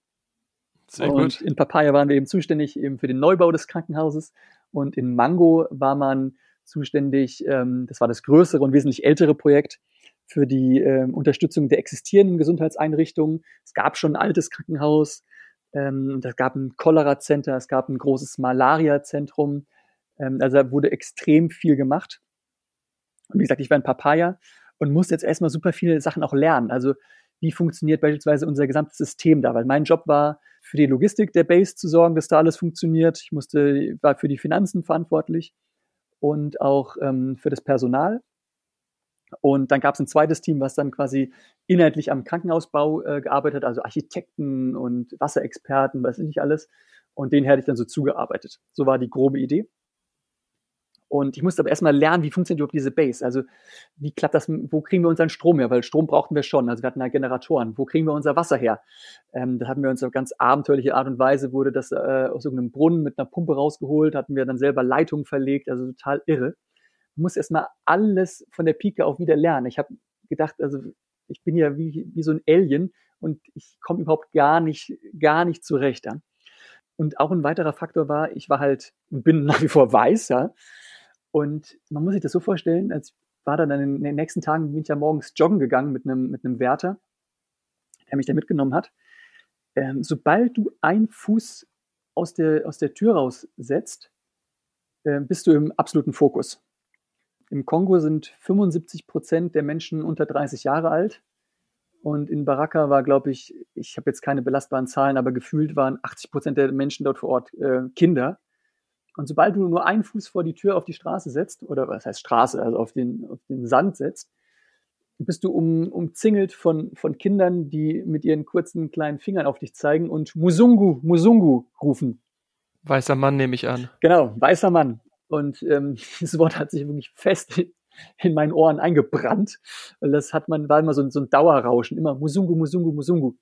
Sehr und gut. in Papaya waren wir eben zuständig eben für den Neubau des Krankenhauses. Und in Mango war man zuständig, ähm, das war das größere und wesentlich ältere Projekt für die ähm, Unterstützung der existierenden Gesundheitseinrichtungen. Es gab schon ein altes Krankenhaus, ähm, es gab ein Cholera-Center, es gab ein großes Malaria-Zentrum. Ähm, also da wurde extrem viel gemacht. Und wie gesagt, ich war in Papaya und musste jetzt erstmal super viele Sachen auch lernen. Also wie funktioniert beispielsweise unser gesamtes System da? Weil mein Job war, für die Logistik der Base zu sorgen, dass da alles funktioniert. Ich musste, war für die Finanzen verantwortlich und auch ähm, für das Personal. Und dann gab es ein zweites Team, was dann quasi inhaltlich am Krankenhausbau äh, gearbeitet hat, also Architekten und Wasserexperten, weiß ich nicht alles. Und denen hätte ich dann so zugearbeitet. So war die grobe Idee. Und ich musste aber erstmal lernen, wie funktioniert überhaupt diese Base? Also wie klappt das, wo kriegen wir unseren Strom her? Weil Strom brauchten wir schon. Also wir hatten da Generatoren. Wo kriegen wir unser Wasser her? Ähm, da hatten wir uns auf ganz abenteuerliche Art und Weise, wurde das äh, aus irgendeinem Brunnen mit einer Pumpe rausgeholt, hatten wir dann selber Leitungen verlegt, also total irre. Man muss erstmal alles von der Pike auf wieder lernen. Ich habe gedacht, also ich bin ja wie, wie so ein Alien und ich komme überhaupt gar nicht, gar nicht zurecht. Ja? Und auch ein weiterer Faktor war, ich war halt und bin nach wie vor weiß, ja. Und man muss sich das so vorstellen, als war dann in den nächsten Tagen, bin ich ja morgens joggen gegangen mit einem, mit einem Wärter, der mich da mitgenommen hat. Ähm, sobald du einen Fuß aus der, aus der Tür raussetzt, äh, bist du im absoluten Fokus. Im Kongo sind 75 Prozent der Menschen unter 30 Jahre alt. Und in Baraka war, glaube ich, ich habe jetzt keine belastbaren Zahlen, aber gefühlt waren 80 Prozent der Menschen dort vor Ort äh, Kinder. Und sobald du nur einen Fuß vor die Tür auf die Straße setzt, oder was heißt Straße, also auf den, auf den Sand setzt, bist du um, umzingelt von, von Kindern, die mit ihren kurzen kleinen Fingern auf dich zeigen und Musungu, Musungu rufen. Weißer Mann nehme ich an. Genau, weißer Mann. Und ähm, dieses Wort hat sich wirklich fest in meinen Ohren eingebrannt. Weil das hat man, war immer so, so ein Dauerrauschen, immer Musungu, Musungu, Musungu.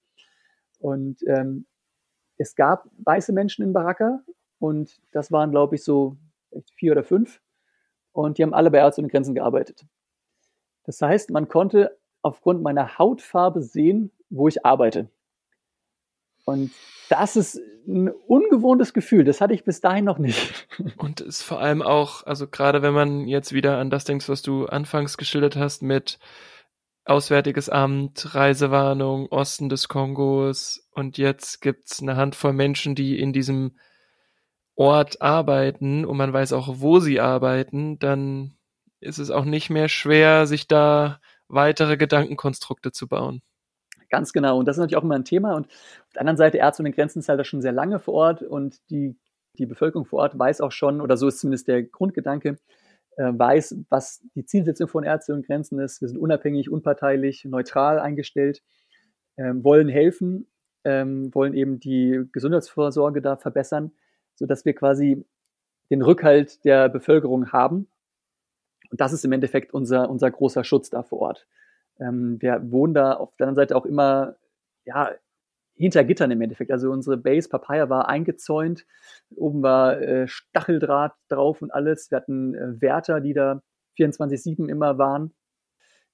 Und ähm, es gab weiße Menschen in Baraka und das waren, glaube ich, so vier oder fünf. Und die haben alle bei Ärzte ohne Grenzen gearbeitet. Das heißt, man konnte aufgrund meiner Hautfarbe sehen, wo ich arbeite. Und das ist ein ungewohntes Gefühl. Das hatte ich bis dahin noch nicht. Und ist vor allem auch, also gerade wenn man jetzt wieder an das denkt, was du anfangs geschildert hast mit Auswärtiges Amt, Reisewarnung, Osten des Kongos und jetzt gibt's eine Handvoll Menschen, die in diesem Ort arbeiten und man weiß auch, wo sie arbeiten, dann ist es auch nicht mehr schwer, sich da weitere Gedankenkonstrukte zu bauen. Ganz genau. Und das ist natürlich auch immer ein Thema. Und auf der anderen Seite, Ärzte ohne Grenzen ist halt schon sehr lange vor Ort und die, die Bevölkerung vor Ort weiß auch schon, oder so ist zumindest der Grundgedanke, äh, weiß, was die Zielsetzung von Ärzte ohne Grenzen ist. Wir sind unabhängig, unparteilich, neutral eingestellt, äh, wollen helfen, äh, wollen eben die Gesundheitsvorsorge da verbessern, sodass wir quasi den Rückhalt der Bevölkerung haben. Und das ist im Endeffekt unser, unser großer Schutz da vor Ort. Ähm, wir wohnen da auf der anderen Seite auch immer, ja, hinter Gittern im Endeffekt. Also unsere Base Papaya war eingezäunt. Oben war äh, Stacheldraht drauf und alles. Wir hatten äh, Wärter, die da 24-7 immer waren.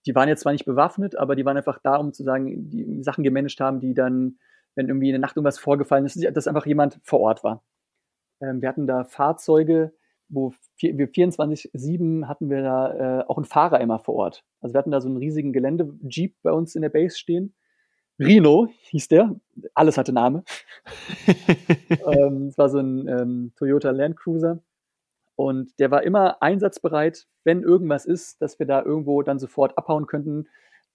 Die waren jetzt zwar nicht bewaffnet, aber die waren einfach da, um zu sagen, die Sachen gemanagt haben, die dann, wenn irgendwie in der Nacht irgendwas vorgefallen ist, dass einfach jemand vor Ort war. Ähm, wir hatten da Fahrzeuge, wo wir 24-7 hatten wir da äh, auch einen Fahrer immer vor Ort. Also wir hatten da so einen riesigen Gelände-Jeep bei uns in der Base stehen. Rino hieß der. Alles hatte Name. ähm, es war so ein ähm, Toyota Land Cruiser. Und der war immer einsatzbereit, wenn irgendwas ist, dass wir da irgendwo dann sofort abhauen könnten.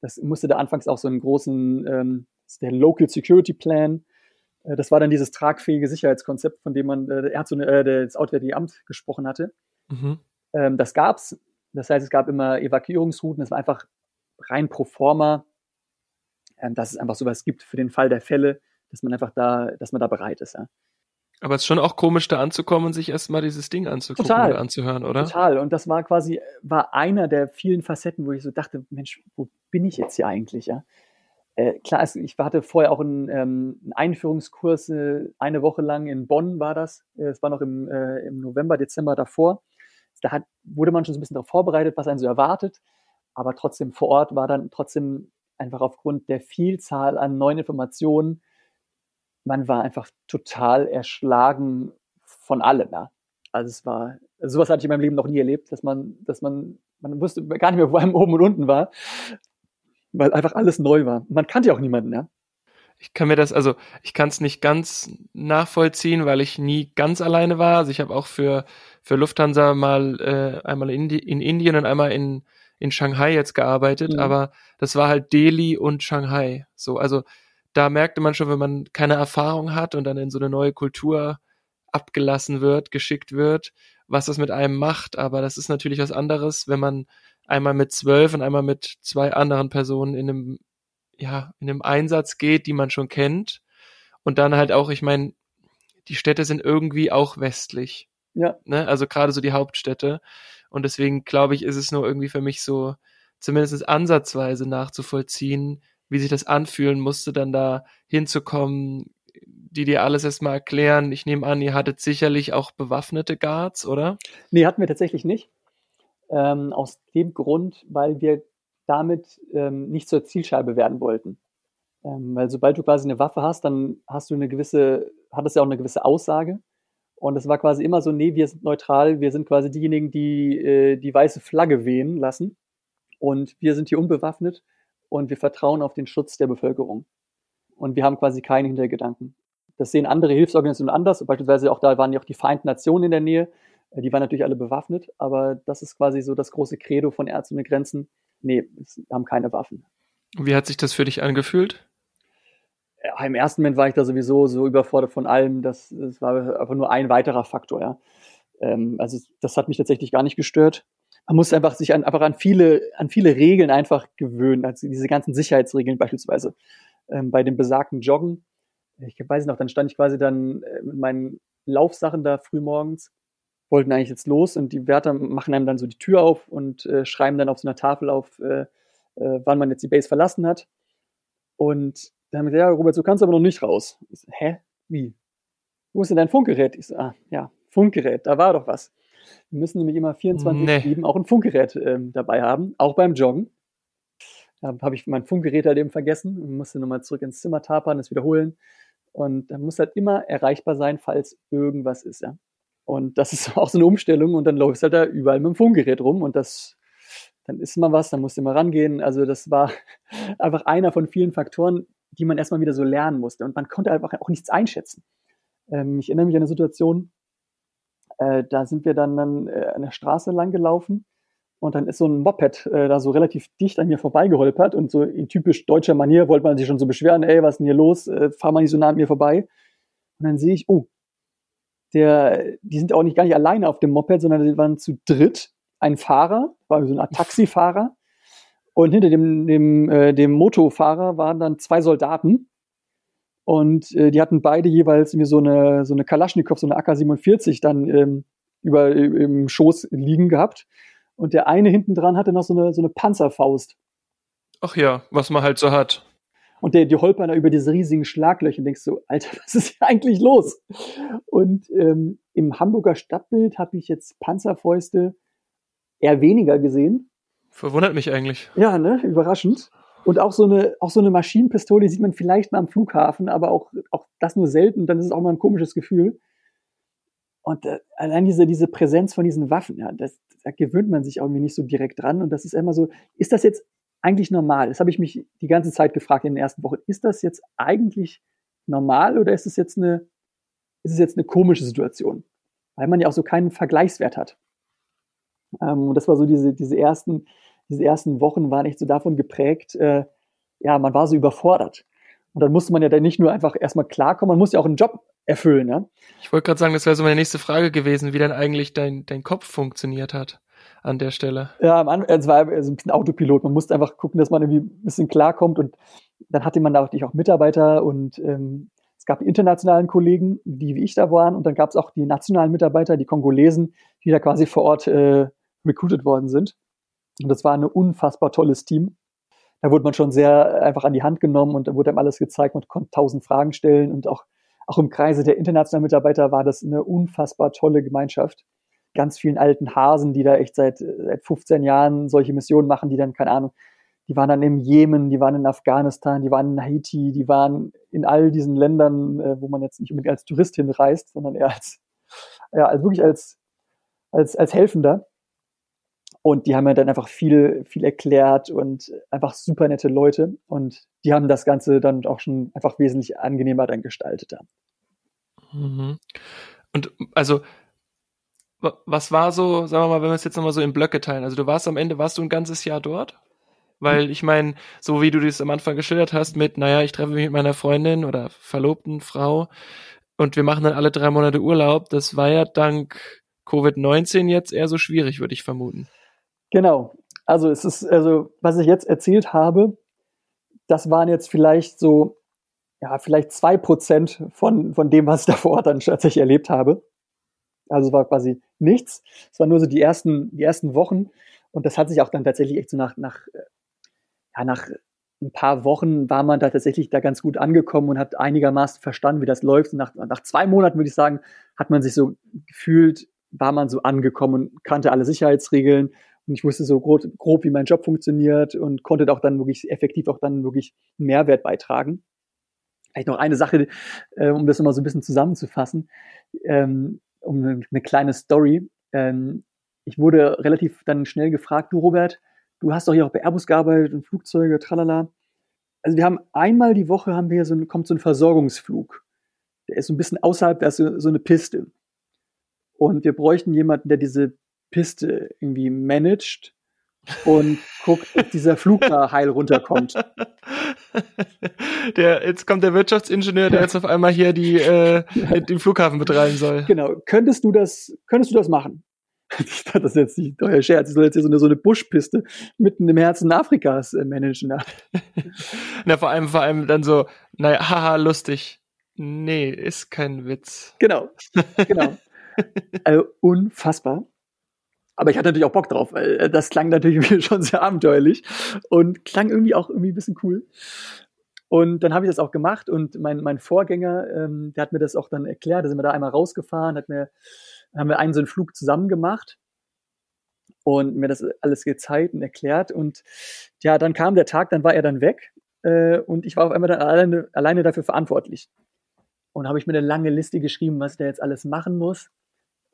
Das musste da anfangs auch so einen großen, ähm, der Local Security Plan das war dann dieses tragfähige Sicherheitskonzept, von dem man äh, eine, äh, das Auswärtige Amt gesprochen hatte. Mhm. Ähm, das gab's. Das heißt, es gab immer Evakuierungsrouten. Es war einfach rein pro forma, ähm, dass es einfach sowas gibt für den Fall der Fälle, dass man einfach da, dass man da bereit ist. Ja. Aber es ist schon auch komisch, da anzukommen und sich erstmal dieses Ding anzugucken Total. oder anzuhören, oder? Total. Und das war quasi, war einer der vielen Facetten, wo ich so dachte, Mensch, wo bin ich jetzt hier eigentlich, ja? Äh, klar, also ich hatte vorher auch einen, ähm, einen Einführungskurs, äh, eine Woche lang in Bonn war das. Äh, es war noch im, äh, im November, Dezember davor. Da hat, wurde man schon so ein bisschen darauf vorbereitet, was einen so erwartet. Aber trotzdem vor Ort war dann trotzdem einfach aufgrund der Vielzahl an neuen Informationen, man war einfach total erschlagen von allem. Ja. Also es war, sowas hatte ich in meinem Leben noch nie erlebt, dass man, dass man, man wusste gar nicht mehr, wo einem oben und unten war weil einfach alles neu war. Man kannte ja auch niemanden, ja. Ich kann mir das, also ich kann es nicht ganz nachvollziehen, weil ich nie ganz alleine war. Also ich habe auch für, für Lufthansa mal äh, einmal in, in Indien und einmal in, in Shanghai jetzt gearbeitet, mhm. aber das war halt Delhi und Shanghai. So, also da merkte man schon, wenn man keine Erfahrung hat und dann in so eine neue Kultur abgelassen wird, geschickt wird, was das mit einem macht. Aber das ist natürlich was anderes, wenn man einmal mit zwölf und einmal mit zwei anderen Personen in einem, ja, in einem Einsatz geht, die man schon kennt. Und dann halt auch, ich meine, die Städte sind irgendwie auch westlich. Ja. Ne? Also gerade so die Hauptstädte. Und deswegen glaube ich, ist es nur irgendwie für mich so, zumindest ansatzweise nachzuvollziehen, wie sich das anfühlen musste, dann da hinzukommen, die dir alles erstmal erklären. Ich nehme an, ihr hattet sicherlich auch bewaffnete Guards, oder? Nee, hatten wir tatsächlich nicht. Ähm, aus dem Grund, weil wir damit ähm, nicht zur Zielscheibe werden wollten. Ähm, weil sobald du quasi eine Waffe hast, dann hast du eine gewisse, hat es ja auch eine gewisse Aussage. Und es war quasi immer so, nee, wir sind neutral, wir sind quasi diejenigen, die äh, die weiße Flagge wehen lassen. Und wir sind hier unbewaffnet und wir vertrauen auf den Schutz der Bevölkerung. Und wir haben quasi keine Hintergedanken. Das sehen andere Hilfsorganisationen anders. Beispielsweise auch da waren ja auch die Vereinten Nationen in der Nähe. Äh, die waren natürlich alle bewaffnet, aber das ist quasi so das große Credo von Ärzte ohne Grenzen. Nee, wir haben keine Waffen. Wie hat sich das für dich angefühlt? Ja, Im ersten Moment war ich da sowieso so überfordert von allem. Das, das war einfach nur ein weiterer Faktor, ja. Ähm, also das hat mich tatsächlich gar nicht gestört. Man muss einfach sich an, einfach an viele, an viele Regeln einfach gewöhnen, also diese ganzen Sicherheitsregeln beispielsweise. Ähm, bei dem besagten Joggen, ich weiß noch, dann stand ich quasi dann äh, mit meinen Laufsachen da früh morgens wollten eigentlich jetzt los und die Wärter machen einem dann so die Tür auf und äh, schreiben dann auf so einer Tafel auf, äh, äh, wann man jetzt die Base verlassen hat. Und dann haben wir gesagt, ja, Robert, so kannst du aber noch nicht raus. Ich so, Hä? Wie? Wo ist denn dein Funkgerät? Ich so, ah, ja, Funkgerät, da war doch was. Wir müssen nämlich immer 24-7 nee. auch ein Funkgerät ähm, dabei haben, auch beim Joggen. Da habe ich mein Funkgerät halt eben vergessen und musste nochmal zurück ins Zimmer tapern, es wiederholen. Und da muss halt immer erreichbar sein, falls irgendwas ist, ja. Und das ist auch so eine Umstellung und dann läufst halt da überall mit dem Funkgerät rum und das, dann ist mal was, dann musst du mal rangehen. Also das war einfach einer von vielen Faktoren, die man erstmal wieder so lernen musste und man konnte einfach auch nichts einschätzen. Ähm, ich erinnere mich an eine Situation, äh, da sind wir dann, dann äh, an der Straße lang gelaufen und dann ist so ein Moped äh, da so relativ dicht an mir vorbeigeholpert und so in typisch deutscher Manier wollte man sich schon so beschweren, ey, was ist denn hier los? Äh, fahr mal nicht so nah an mir vorbei. Und dann sehe ich, oh, der, die sind auch nicht gar nicht alleine auf dem Moped, sondern die waren zu dritt. Ein Fahrer, war so Art Taxifahrer. Und hinter dem, dem, äh, dem Motofahrer waren dann zwei Soldaten. Und äh, die hatten beide jeweils irgendwie so eine, so eine Kalaschnikow, so eine AK-47 dann ähm, über, im Schoß liegen gehabt. Und der eine hinten dran hatte noch so eine, so eine Panzerfaust. Ach ja, was man halt so hat. Und der, die holpern da über diese riesigen Schlaglöcher und denkst so, Alter, was ist hier eigentlich los? Und ähm, im Hamburger Stadtbild habe ich jetzt Panzerfäuste eher weniger gesehen. Verwundert mich eigentlich. Ja, ne, überraschend. Und auch so eine, auch so eine Maschinenpistole sieht man vielleicht mal am Flughafen, aber auch, auch das nur selten, dann ist es auch mal ein komisches Gefühl. Und äh, allein diese, diese Präsenz von diesen Waffen, ja, das, da gewöhnt man sich irgendwie nicht so direkt dran. Und das ist immer so, ist das jetzt eigentlich normal? Das habe ich mich die ganze Zeit gefragt in den ersten Wochen. Ist das jetzt eigentlich normal oder ist es jetzt eine, ist es jetzt eine komische Situation? Weil man ja auch so keinen Vergleichswert hat. Ähm, und das war so diese, diese ersten, diese ersten Wochen waren echt so davon geprägt, äh, ja, man war so überfordert. Und dann musste man ja dann nicht nur einfach erstmal klarkommen, man muss ja auch einen Job erfüllen. Ja? Ich wollte gerade sagen, das wäre so meine nächste Frage gewesen, wie dann eigentlich dein, dein Kopf funktioniert hat an der Stelle. Ja, es war also ein bisschen Autopilot. Man musste einfach gucken, dass man irgendwie ein bisschen klarkommt. Und dann hatte man natürlich auch Mitarbeiter und ähm, es gab die internationalen Kollegen, die wie ich da waren. Und dann gab es auch die nationalen Mitarbeiter, die Kongolesen, die da quasi vor Ort äh, recruited worden sind. Und das war ein unfassbar tolles Team. Da wurde man schon sehr einfach an die Hand genommen und da wurde einem alles gezeigt. Man konnte tausend Fragen stellen und auch, auch im Kreise der internationalen Mitarbeiter war das eine unfassbar tolle Gemeinschaft. Ganz vielen alten Hasen, die da echt seit, seit 15 Jahren solche Missionen machen, die dann, keine Ahnung, die waren dann im Jemen, die waren in Afghanistan, die waren in Haiti, die waren in all diesen Ländern, äh, wo man jetzt nicht unbedingt als Tourist hinreist, sondern eher als, ja, als wirklich als, als, als Helfender. Und die haben mir dann einfach viel, viel erklärt und einfach super nette Leute. Und die haben das Ganze dann auch schon einfach wesentlich angenehmer dann gestaltet. Mhm. Und also, was war so, sagen wir mal, wenn wir es jetzt nochmal so in Blöcke teilen? Also du warst am Ende, warst du ein ganzes Jahr dort? Weil ich meine, so wie du das am Anfang geschildert hast, mit, naja, ich treffe mich mit meiner Freundin oder verlobten Frau und wir machen dann alle drei Monate Urlaub, das war ja dank Covid-19 jetzt eher so schwierig, würde ich vermuten. Genau. Also es ist, also was ich jetzt erzählt habe, das waren jetzt vielleicht so, ja, vielleicht zwei Prozent von, von dem, was ich da vor Ort dann tatsächlich erlebt habe. Also es war quasi nichts. Es waren nur so die ersten, die ersten Wochen. Und das hat sich auch dann tatsächlich echt so nach, nach, ja, nach ein paar Wochen war man da tatsächlich da ganz gut angekommen und hat einigermaßen verstanden, wie das läuft. Und nach, nach zwei Monaten, würde ich sagen, hat man sich so gefühlt, war man so angekommen kannte alle Sicherheitsregeln und ich wusste so grob, grob, wie mein Job funktioniert und konnte auch dann wirklich effektiv auch dann wirklich Mehrwert beitragen. Vielleicht noch eine Sache, äh, um das nochmal so ein bisschen zusammenzufassen, ähm, um eine, eine, kleine Story. Ähm, ich wurde relativ dann schnell gefragt, du Robert, du hast doch hier auch bei Airbus gearbeitet und Flugzeuge, tralala. Also wir haben einmal die Woche haben wir so ein, kommt so ein Versorgungsflug. Der ist so ein bisschen außerhalb, da ist so, so eine Piste. Und wir bräuchten jemanden, der diese Piste irgendwie managt und guckt, ob dieser Flug da heil runterkommt. Der, jetzt kommt der Wirtschaftsingenieur, der jetzt auf einmal hier die, äh, den Flughafen betreiben soll. Genau. Könntest du das, könntest du das machen? Ich dachte, das ist jetzt nicht euer Scherz. Ich soll jetzt hier so eine, so eine Buschpiste mitten im Herzen Afrikas äh, managen. Ja. Na, vor allem, vor allem dann so, naja, haha, lustig. Nee, ist kein Witz. Genau. Genau. also, unfassbar. Aber ich hatte natürlich auch Bock drauf, weil äh, das klang natürlich schon sehr abenteuerlich und klang irgendwie auch irgendwie ein bisschen cool. Und dann habe ich das auch gemacht und mein, mein Vorgänger, ähm, der hat mir das auch dann erklärt, da sind wir da einmal rausgefahren, hat mir, haben wir einen so einen Flug zusammen gemacht und mir das alles gezeigt und erklärt. Und ja, dann kam der Tag, dann war er dann weg äh, und ich war auf einmal dann alleine, alleine dafür verantwortlich. Und habe ich mir eine lange Liste geschrieben, was da jetzt alles machen muss.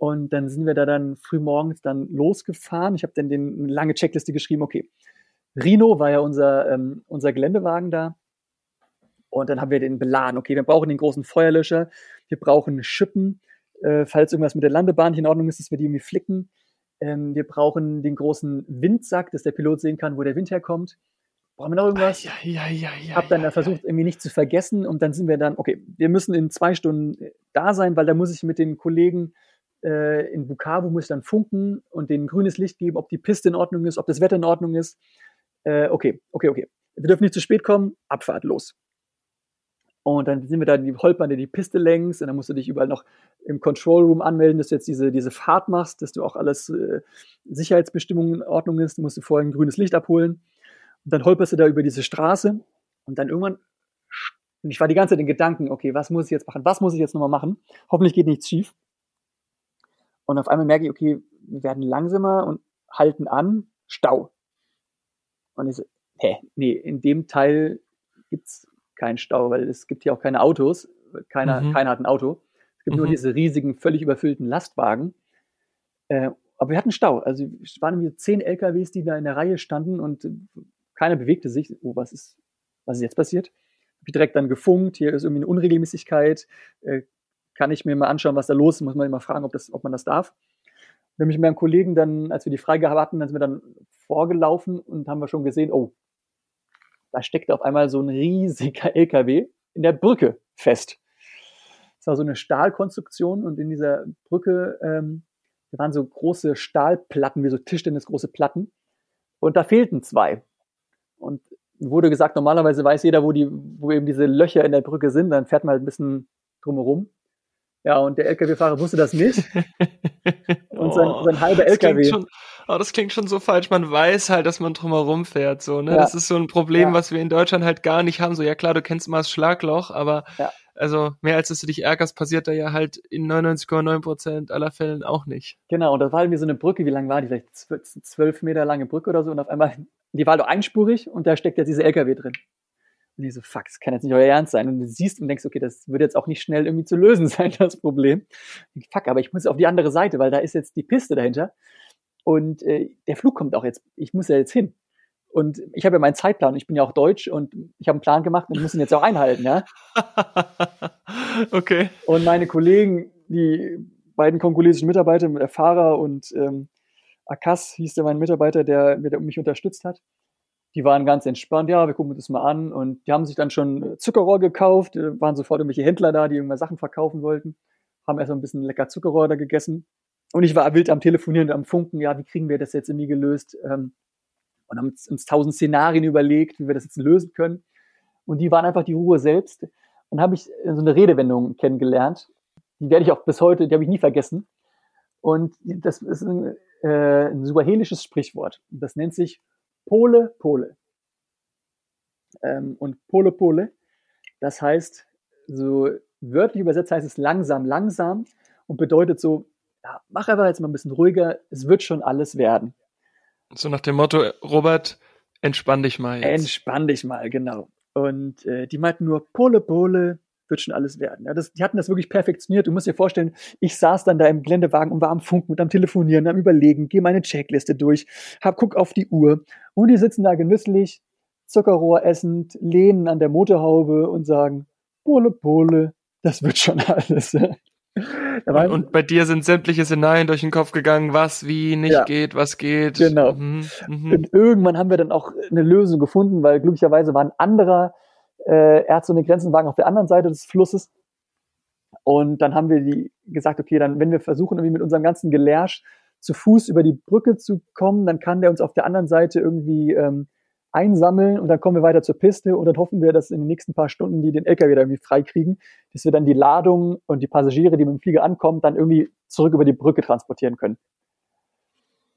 Und dann sind wir da dann früh morgens dann losgefahren. Ich habe dann den, eine lange Checkliste geschrieben, okay. Rino war ja unser, ähm, unser Geländewagen da. Und dann haben wir den beladen. Okay, wir brauchen den großen Feuerlöscher. Wir brauchen Schippen. äh, falls irgendwas mit der Landebahn nicht in Ordnung ist, dass wir die irgendwie flicken. Ähm, wir brauchen den großen Windsack, dass der Pilot sehen kann, wo der Wind herkommt. Brauchen wir noch irgendwas? Ja, ja, ja, ja. Hab dann ja, versucht, irgendwie nicht zu vergessen und dann sind wir dann, okay, wir müssen in zwei Stunden äh, da sein, weil da muss ich mit den Kollegen äh, in Bukavu muss ich dann funken und denen grünes Licht geben, ob die Piste in Ordnung ist, ob das Wetter in Ordnung ist. Äh, okay, okay, okay. Wir dürfen nicht zu spät kommen, Abfahrt, los. Und dann sind wir da, die holpern dir die Piste längs und dann musst du dich überall noch im Control Room anmelden, dass du jetzt diese, diese Fahrt machst, dass du auch alles äh, Sicherheitsbestimmungen in Ordnung ist. Du musst du vorher ein grünes Licht abholen. Und dann holperst du da über diese Straße und dann irgendwann, und ich war die ganze Zeit in Gedanken, okay, was muss ich jetzt machen? Was muss ich jetzt nochmal machen? Hoffentlich geht nichts schief. Und auf einmal merke ich, okay, wir werden langsamer und halten an, Stau. Und ich so, hä, nee, in dem Teil gibt's keinen Stau, weil es gibt hier auch keine Autos. Keiner, Mhm. keiner hat ein Auto. Es gibt nur Mhm. diese riesigen, völlig überfüllten Lastwagen. Äh, aber wir hatten Stau. Also es waren irgendwie zehn LKWs, die da in der Reihe standen und keiner bewegte sich. Oh, was ist, was ist jetzt passiert? Hab ich direkt dann gefunkt, hier ist irgendwie eine Unregelmäßigkeit. Äh, kann ich mir mal anschauen, was da los ist? Muss man immer fragen, ob, das, ob man das darf. Mich mit meinem Kollegen dann, als wir die Freigabe hatten, dann sind wir dann vorgelaufen und haben wir schon gesehen, oh, da steckte auf einmal so ein riesiger LKW in der Brücke fest. Das war so eine Stahlkonstruktion und in dieser Brücke, ähm, da waren so große Stahlplatten, wie so Tischtennisgroße Platten. Und da fehlten zwei. Und wurde gesagt, normalerweise weiß jeder, wo die, wo eben diese Löcher in der Brücke sind, dann fährt man halt ein bisschen drumherum. Ja, und der LKW-Fahrer wusste das nicht. Und sein, Oh, sein halber LKW. schon, oh, das klingt schon so falsch. Man weiß halt, dass man drumherum fährt, so, ne? Ja. Das ist so ein Problem, Ja. was wir in Deutschland halt gar nicht haben. So, ja klar, du kennst mal das Schlagloch, aber Ja. also mehr als dass du dich ärgerst, passiert da ja halt in 99,9 Prozent aller Fällen auch nicht. Genau, und das war irgendwie so eine Brücke, wie lang war die? Vielleicht zwölf, zwölf Meter lange Brücke oder so. Und auf einmal, die war doch einspurig und da steckt jetzt dieser LKW drin. Und ich so, fuck, das kann jetzt nicht euer Ernst sein. Und du siehst und denkst, okay, das wird jetzt auch nicht schnell irgendwie zu lösen sein, das Problem. Und fuck, aber ich muss auf die andere Seite, weil da ist jetzt die Piste dahinter. Und äh, der Flug kommt auch jetzt. Ich muss ja jetzt hin. Und ich habe ja meinen Zeitplan. Ich bin ja auch Deutsch und ich habe einen Plan gemacht und muss ihn jetzt auch einhalten, ja. okay. Und meine Kollegen, die beiden kongolesischen Mitarbeiter, der Fahrer und ähm, Akas hieß der mein Mitarbeiter, der, der mich unterstützt hat, die waren ganz entspannt, ja, wir gucken uns das mal an. Und die haben sich dann schon Zuckerrohr gekauft, äh, waren sofort irgendwelche Händler da, die irgendwelche Sachen verkaufen wollten, haben erst mal ein bisschen lecker Zuckerrohr da gegessen. Und ich war wild am Telefonieren, am Funken, ja, wie kriegen wir das jetzt irgendwie gelöst? Ähm, und haben uns, uns tausend Szenarien überlegt, wie wir das jetzt lösen können. Und die waren einfach die Ruhe selbst. Und habe ich so eine Redewendung kennengelernt, die werde ich auch bis heute, die habe ich nie vergessen. Und das ist ein, äh, ein suahelisches Sprichwort. Das nennt sich Pole, Pole. Ähm, und Pole, Pole, das heißt, so wörtlich übersetzt heißt es langsam, langsam und bedeutet so, ja, mach einfach jetzt mal ein bisschen ruhiger, es wird schon alles werden. So nach dem Motto, Robert, entspann dich mal jetzt. Entspann dich mal, genau. Und äh, die meinten nur, Pole, Pole, wird schon alles werden. Ja, das, die hatten das wirklich perfektioniert. Du musst dir vorstellen, ich saß dann da im Geländewagen und war am Funken und am Telefonieren, am Überlegen, gehe meine Checkliste durch, hab, guck auf die Uhr und die sitzen da genüsslich, Zuckerrohr essend, lehnen an der Motorhaube und sagen, Pole, Pole, das wird schon alles. War- Und bei dir sind sämtliche Szenarien durch den Kopf gegangen, was wie nicht Ja. geht, was geht. Genau. Mhm, mhm. Und irgendwann haben wir dann auch eine Lösung gefunden, weil glücklicherweise war ein anderer äh, Ärzte ohne Grenzenwagen auf der anderen Seite des Flusses. Und dann haben wir die gesagt, okay, dann, wenn wir versuchen, irgendwie mit unserem ganzen Gelärsch zu Fuß über die Brücke zu kommen, dann kann der uns auf der anderen Seite irgendwie ähm, einsammeln und dann kommen wir weiter zur Piste und dann hoffen wir, dass in den nächsten paar Stunden die den LKW da irgendwie freikriegen, dass wir dann die Ladung und die Passagiere, die mit dem Flieger ankommen, dann irgendwie zurück über die Brücke transportieren können.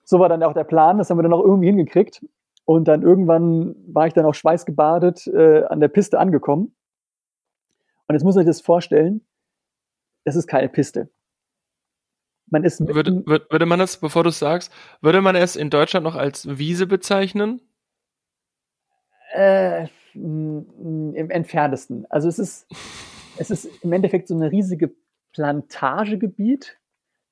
So war dann auch der Plan, das haben wir dann auch irgendwie hingekriegt. Und dann irgendwann war ich dann auch schweißgebadet äh, an der Piste angekommen. Und jetzt muss man sich das vorstellen, das ist keine Piste. Man ist Würde, würde man das, bevor du es sagst, würde man es in Deutschland noch als Wiese bezeichnen? äh, im entferntesten. Also es ist, es ist im Endeffekt so eine riesige Plantagegebiet.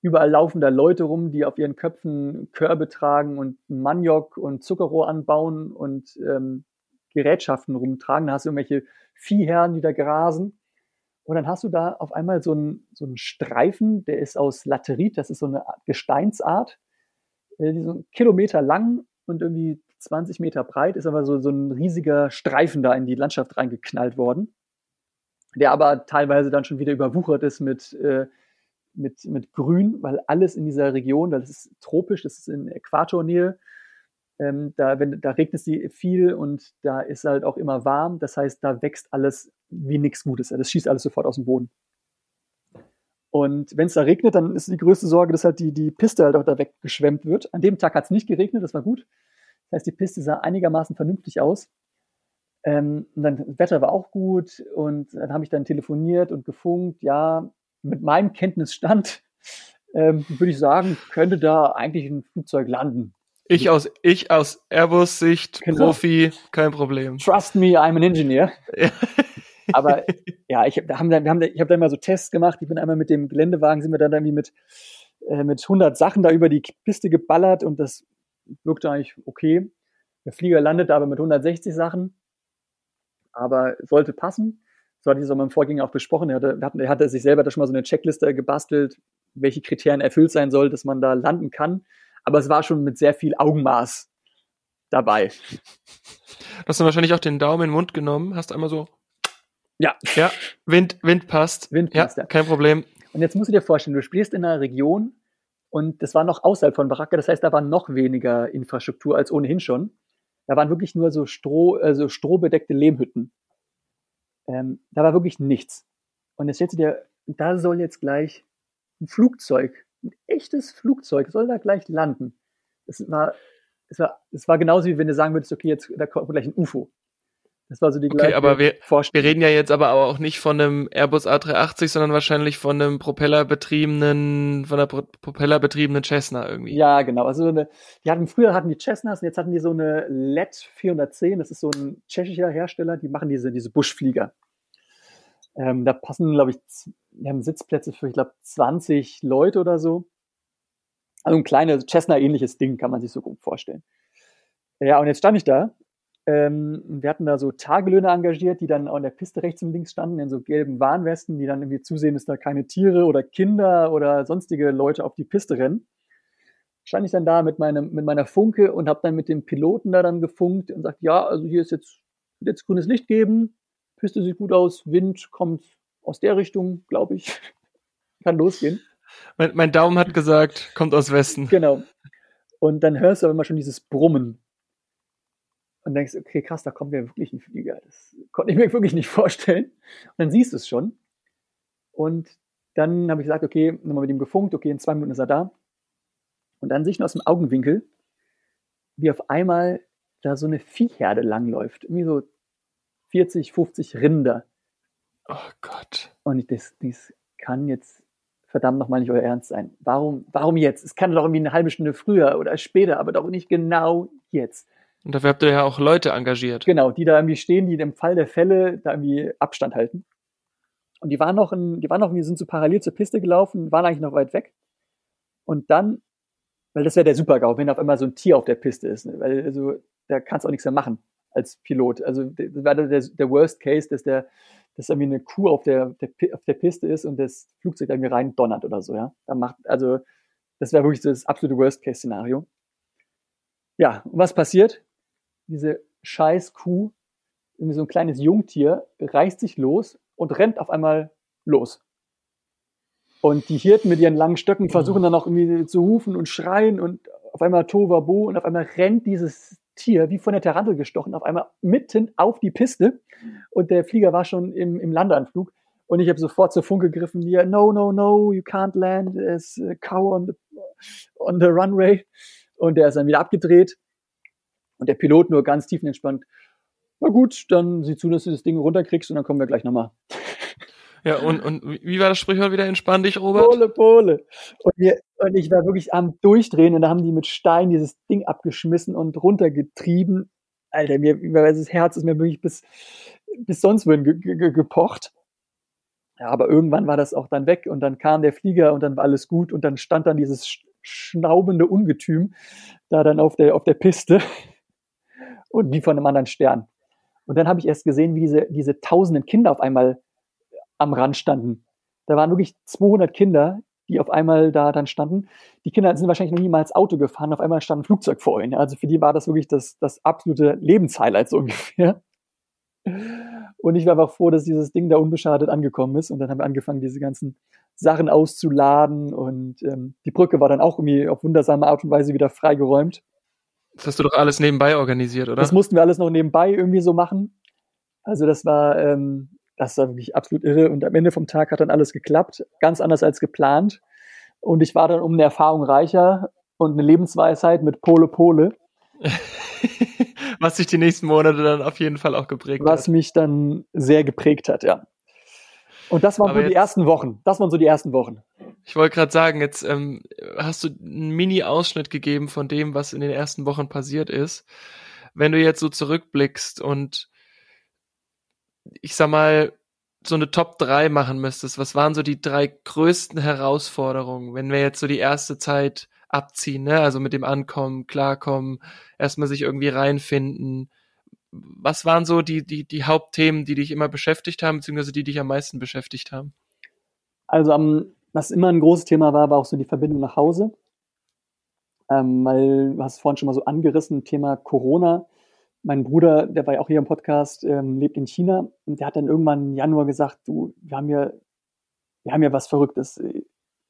Überall laufen da Leute rum, die auf ihren Köpfen Körbe tragen und Maniok und Zuckerrohr anbauen und ähm, Gerätschaften rumtragen. Da hast du irgendwelche Viehherren, die da grasen. Und dann hast du da auf einmal so einen, so einen Streifen, der ist aus Laterit, das ist so eine Gesteinsart, äh, die so einen Kilometer lang und irgendwie 20 Meter breit, ist aber so, so ein riesiger Streifen da in die Landschaft reingeknallt worden, der aber teilweise dann schon wieder überwuchert ist mit, äh, mit, mit Grün, weil alles in dieser Region, das ist tropisch, das ist in Äquatornähe, ähm, da, wenn, da regnet es viel und da ist halt auch immer warm. Das heißt, da wächst alles wie nichts Gutes. Das schießt alles sofort aus dem Boden. Und wenn es da regnet, dann ist die größte Sorge, dass halt die, die Piste halt auch da weggeschwemmt wird. An dem Tag hat es nicht geregnet, das war gut. Das heißt, die Piste sah einigermaßen vernünftig aus. Ähm, und dann das Wetter war auch gut und dann habe ich dann telefoniert und gefunkt. Ja, mit meinem Kenntnisstand ähm, würde ich sagen, könnte da eigentlich ein Flugzeug landen. Ich aus, ich aus Airbus-Sicht, genau. Profi, kein Problem. Trust me, I'm an engineer. Ja. Aber ja, ich, da haben, wir haben, ich habe da immer so Tests gemacht. Ich bin einmal mit dem Geländewagen, sind wir dann irgendwie mit, äh, mit 100 Sachen da über die Piste geballert und das wirkte eigentlich okay. Der Flieger landet aber mit 160 Sachen, aber sollte passen. So hatte ich es auch mit dem Vorgänger auch besprochen. Er hatte, er hatte sich selber da schon mal so eine Checkliste gebastelt, welche Kriterien erfüllt sein soll, dass man da landen kann aber es war schon mit sehr viel Augenmaß dabei. Du hast dann wahrscheinlich auch den Daumen in den Mund genommen, hast einmal so. Ja. Ja, Wind, Wind passt. Wind passt, ja, ja. Kein Problem. Und jetzt musst du dir vorstellen, du spielst in einer Region und das war noch außerhalb von Baraka, das heißt, da war noch weniger Infrastruktur als ohnehin schon. Da waren wirklich nur so Stroh, also strohbedeckte Lehmhütten. Ähm, da war wirklich nichts. Und jetzt stellst du dir, da soll jetzt gleich ein Flugzeug ein echtes Flugzeug soll da gleich landen. Es war, es war, es war genauso wie wenn du sagen würdest, okay, jetzt da kommt gleich ein UFO. Das war so die gleiche okay, aber wir, wir reden ja jetzt aber auch nicht von einem Airbus A380, sondern wahrscheinlich von einem propellerbetriebenen, von einer Pro propellerbetriebenen Cessna irgendwie. Ja, genau. Also eine, die hatten früher hatten die Cessnas und jetzt hatten die so eine LED 410. Das ist so ein tschechischer Hersteller. Die machen diese diese Buschflieger. Ähm, da passen, glaube ich, wir haben Sitzplätze für, ich glaube, 20 Leute oder so. Also ein kleines Cessna-ähnliches Ding, kann man sich so gut vorstellen. Ja, und jetzt stand ich da. Ähm, wir hatten da so Tagelöhner engagiert, die dann an der Piste rechts und links standen, in so gelben Warnwesten, die dann irgendwie zusehen, dass da keine Tiere oder Kinder oder sonstige Leute auf die Piste rennen. Stand ich dann da mit, meinem, mit meiner Funke und habe dann mit dem Piloten da dann gefunkt und sagt, ja, also hier ist jetzt, jetzt grünes Licht geben, Piste sieht gut aus, Wind kommt aus der Richtung, glaube ich. Kann losgehen. Mein, mein, Daumen hat gesagt, kommt aus Westen. Genau. Und dann hörst du aber immer schon dieses Brummen. Und denkst, okay, krass, da kommt ja wirklich ein Flieger. Das konnte ich mir wirklich nicht vorstellen. Und dann siehst du es schon. Und dann habe ich gesagt, okay, nochmal mit ihm gefunkt, okay, in zwei Minuten ist er da. Und dann sehe ich nur aus dem Augenwinkel, wie auf einmal da so eine Viehherde langläuft. Irgendwie so 40, 50 Rinder. Oh Gott. Und ich, das, das kann jetzt verdammt nochmal nicht euer Ernst sein. Warum, warum jetzt? Es kann doch irgendwie eine halbe Stunde früher oder später, aber doch nicht genau jetzt. Und dafür habt ihr ja auch Leute engagiert. Genau, die da irgendwie stehen, die im Fall der Fälle da irgendwie Abstand halten. Und die waren noch, in, die waren noch, wir sind so parallel zur Piste gelaufen, waren eigentlich noch weit weg. Und dann, weil das wäre der Supergau, wenn auf einmal so ein Tier auf der Piste ist, ne? weil also, da kannst du auch nichts mehr machen als Pilot. Also das war der, der Worst Case, dass der dass irgendwie eine Kuh auf der, der, auf der Piste ist und das Flugzeug irgendwie rein donnert oder so, ja. Da macht, also, das wäre wirklich das absolute Worst-Case-Szenario. Ja, und was passiert? Diese scheiß Kuh, irgendwie so ein kleines Jungtier, reißt sich los und rennt auf einmal los. Und die Hirten mit ihren langen Stöcken versuchen dann auch irgendwie zu rufen und schreien und auf einmal Tovabo und auf einmal rennt dieses Tier wie von der Tarantel gestochen, auf einmal mitten auf die Piste. Und der Flieger war schon im, im Landeanflug. Und ich habe sofort zur Funke gegriffen, ja, no, no, no, you can't land, there's a cow on the, on the runway. Und der ist dann wieder abgedreht und der Pilot nur ganz tiefenentspannt, na gut, dann sieh zu, dass du das Ding runterkriegst und dann kommen wir gleich nochmal. Ja, und, und wie war das Sprichwort wieder? Entspann dich, Robert. Pole, Pole. Und, wir, und ich war wirklich am Durchdrehen und da haben die mit Stein dieses Ding abgeschmissen und runtergetrieben. Alter, mir, das Herz ist mir wirklich bis, bis sonst wohin ge ge gepocht. Ja, aber irgendwann war das auch dann weg und dann kam der Flieger und dann war alles gut und dann stand dann dieses schnaubende Ungetüm da dann auf der, auf der Piste und wie von einem anderen Stern. Und dann habe ich erst gesehen, wie diese, diese tausenden Kinder auf einmal am Rand standen. Da waren wirklich 200 Kinder, die auf einmal da dann standen. Die Kinder sind wahrscheinlich noch niemals Auto gefahren, auf einmal stand ein Flugzeug vor ihnen. Also für die war das wirklich das, das absolute Lebenshighlight so ungefähr. Und ich war einfach froh, dass dieses Ding da unbeschadet angekommen ist. Und dann haben wir angefangen, diese ganzen Sachen auszuladen. Und ähm, die Brücke war dann auch irgendwie auf wundersame Art und Weise wieder freigeräumt. Das hast du doch alles nebenbei organisiert, oder? Das mussten wir alles noch nebenbei irgendwie so machen. Also das war, ähm, das war wirklich absolut irre. Und am Ende vom Tag hat dann alles geklappt, ganz anders als geplant. Und ich war dann um eine Erfahrung reicher und eine Lebensweisheit mit Pole Pole. Was sich die nächsten Monate dann auf jeden Fall auch geprägt Was hat. Was mich dann sehr geprägt hat, ja. Und das waren Aber so die ersten Wochen. Das waren so die ersten Wochen. Ich wollte gerade sagen, jetzt ähm, hast du einen Mini-Ausschnitt gegeben von dem, was in den ersten Wochen passiert ist. Wenn du jetzt so zurückblickst und ich sag mal, so eine Top 3 machen müsstest, was waren so die drei größten Herausforderungen, wenn wir jetzt so die erste Zeit abziehen, ne? Also mit dem Ankommen, Klarkommen, erstmal sich irgendwie reinfinden. Was waren so die, die, die Hauptthemen, die dich immer beschäftigt haben, beziehungsweise die dich am meisten beschäftigt haben? Also am, was immer ein großes Thema war, war auch so die Verbindung nach Hause. Ähm, weil du hast vorhin schon mal so angerissen, Thema Corona mein Bruder, der war ja auch hier im Podcast, ähm, lebt in China und der hat dann irgendwann im Januar gesagt, du, wir haben ja, wir haben ja was Verrücktes.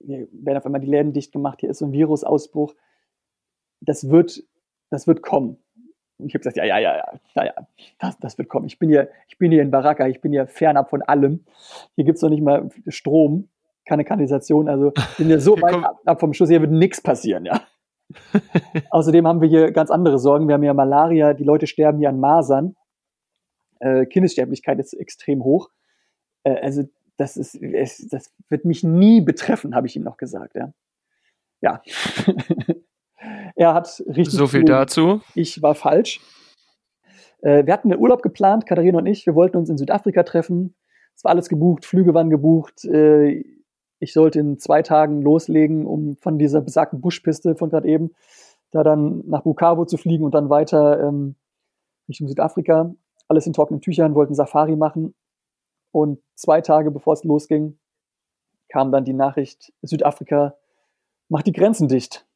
Hier werden auf einmal die Läden dicht gemacht, hier ist so ein Virusausbruch. Das wird, das wird kommen. Und ich habe gesagt, ja, ja, ja, ja, ja, ja, das, das wird kommen. Ich bin hier, ich bin hier in Baraka, ich bin hier fernab von allem. Hier gibt's noch nicht mal Strom, keine Kanalisation, also bin hier so weit ab, ab vom Schuss, hier wird nichts passieren, ja. Außerdem haben wir hier ganz andere Sorgen. Wir haben ja Malaria, die Leute sterben hier an Masern. Äh, Kindessterblichkeit ist extrem hoch. Äh, also das ist, es, das wird mich nie betreffen, habe ich ihm noch gesagt. Ja. ja. er hat richtig. So viel dazu. Ich war falsch. Äh, wir hatten einen Urlaub geplant, Katharina und ich. Wir wollten uns in Südafrika treffen. Es war alles gebucht, Flüge waren gebucht. Äh, ich sollte in zwei Tagen loslegen, um von dieser besagten Buschpiste von gerade eben da dann nach Bukavu zu fliegen und dann weiter ähm, Richtung Südafrika. Alles in trockenen Tüchern, wollten Safari machen. Und zwei Tage bevor es losging, kam dann die Nachricht, Südafrika macht die Grenzen dicht.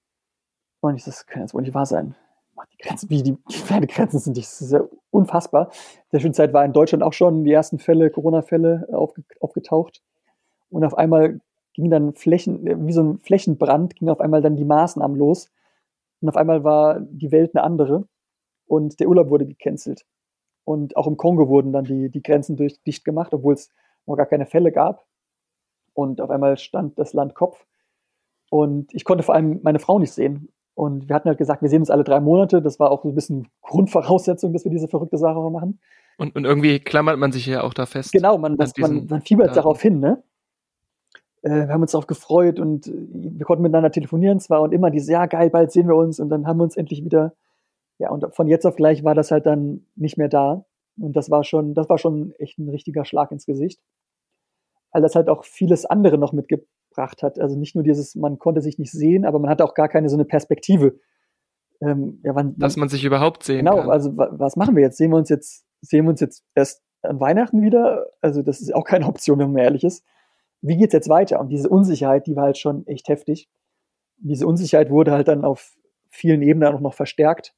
Und ich, das kann jetzt wohl nicht wahr sein. Macht die Grenzen, wie die Pferdegrenzen sind dicht. Das ist ja unfassbar. In der Schulzeit war in Deutschland auch schon die ersten Fälle, Corona-Fälle aufge, aufgetaucht. Und auf einmal ging dann Flächen, wie so ein Flächenbrand, ging auf einmal dann die Maßnahmen los. Und auf einmal war die Welt eine andere und der Urlaub wurde gecancelt. Und auch im Kongo wurden dann die, die Grenzen durch, dicht gemacht, obwohl es noch gar keine Fälle gab. Und auf einmal stand das Land Kopf. Und ich konnte vor allem meine Frau nicht sehen. Und wir hatten halt gesagt, wir sehen uns alle drei Monate. Das war auch so ein bisschen Grundvoraussetzung, dass wir diese verrückte Sache machen. Und, und irgendwie klammert man sich ja auch da fest. Genau, man, das, man, man fiebert darauf hin, ne? Äh, wir haben uns darauf gefreut und äh, wir konnten miteinander telefonieren zwar und immer dieses, ja geil, bald sehen wir uns und dann haben wir uns endlich wieder, ja, und von jetzt auf gleich war das halt dann nicht mehr da. Und das war schon, das war schon echt ein richtiger Schlag ins Gesicht. Weil das halt auch vieles andere noch mitgebracht hat. Also nicht nur dieses, man konnte sich nicht sehen, aber man hatte auch gar keine so eine Perspektive. Ähm, ja, wann, Dass man sich überhaupt sehen genau, kann. Genau, also was machen wir jetzt? Sehen wir uns jetzt, sehen wir uns jetzt erst an Weihnachten wieder? Also das ist auch keine Option, wenn man ehrlich ist wie geht's jetzt weiter? Und diese Unsicherheit, die war halt schon echt heftig. Diese Unsicherheit wurde halt dann auf vielen Ebenen auch noch verstärkt.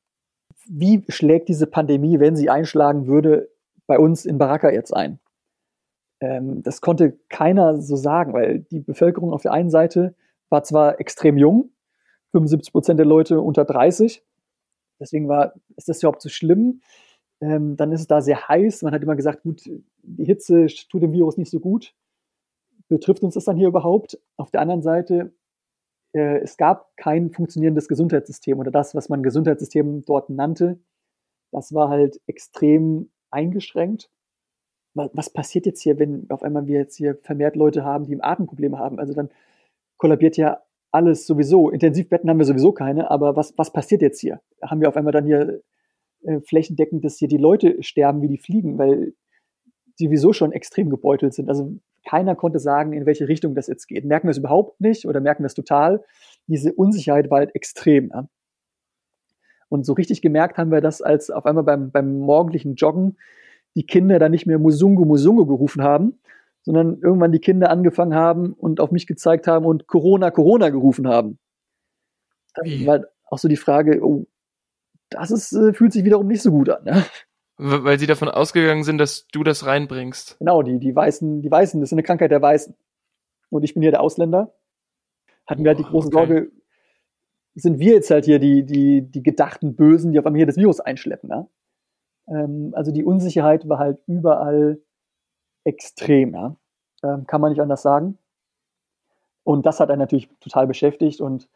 Wie schlägt diese Pandemie, wenn sie einschlagen würde, bei uns in Baraka jetzt ein? Ähm, das konnte keiner so sagen, weil die Bevölkerung auf der einen Seite war zwar extrem jung, 75 Prozent der Leute unter 30. Deswegen war, ist das überhaupt so schlimm? Ähm, dann ist es da sehr heiß. Man hat immer gesagt, gut, die Hitze tut dem Virus nicht so gut betrifft uns das dann hier überhaupt? Auf der anderen Seite, äh, es gab kein funktionierendes Gesundheitssystem oder das, was man Gesundheitssystem dort nannte, das war halt extrem eingeschränkt. Was, passiert jetzt hier, wenn auf einmal wir jetzt hier vermehrt Leute haben, die Atemprobleme haben? Also dann kollabiert ja alles sowieso. Intensivbetten haben wir sowieso keine, aber was, was passiert jetzt hier? Haben wir auf einmal dann hier äh, flächendeckend, dass hier die Leute sterben, wie die fliegen, weil die sowieso schon extrem gebeutelt sind. Also keiner konnte sagen, in welche Richtung das jetzt geht. Merken wir es überhaupt nicht oder merken wir es total? Diese Unsicherheit war halt extrem. Ja? Und so richtig gemerkt haben wir das, als auf einmal beim, beim morgendlichen Joggen die Kinder dann nicht mehr Musungu Musungu gerufen haben, sondern irgendwann die Kinder angefangen haben und auf mich gezeigt haben und Corona, Corona gerufen haben. Dann war auch so die Frage, oh, das ist, äh, fühlt sich wiederum nicht so gut an. Ne? Weil sie davon ausgegangen sind, dass du das reinbringst. Genau, die, die Weißen, die Weißen, das ist eine Krankheit der Weißen. Und ich bin hier der Ausländer. Hatten wir halt die große Okay. Sorge, sind wir jetzt halt hier die, die, die gedachten Bösen, die auf einmal hier das Virus einschleppen. Ja? Ähm, also die Unsicherheit war halt überall extrem, ja. Ähm, kann man nicht anders sagen. Und das hat einen natürlich total beschäftigt und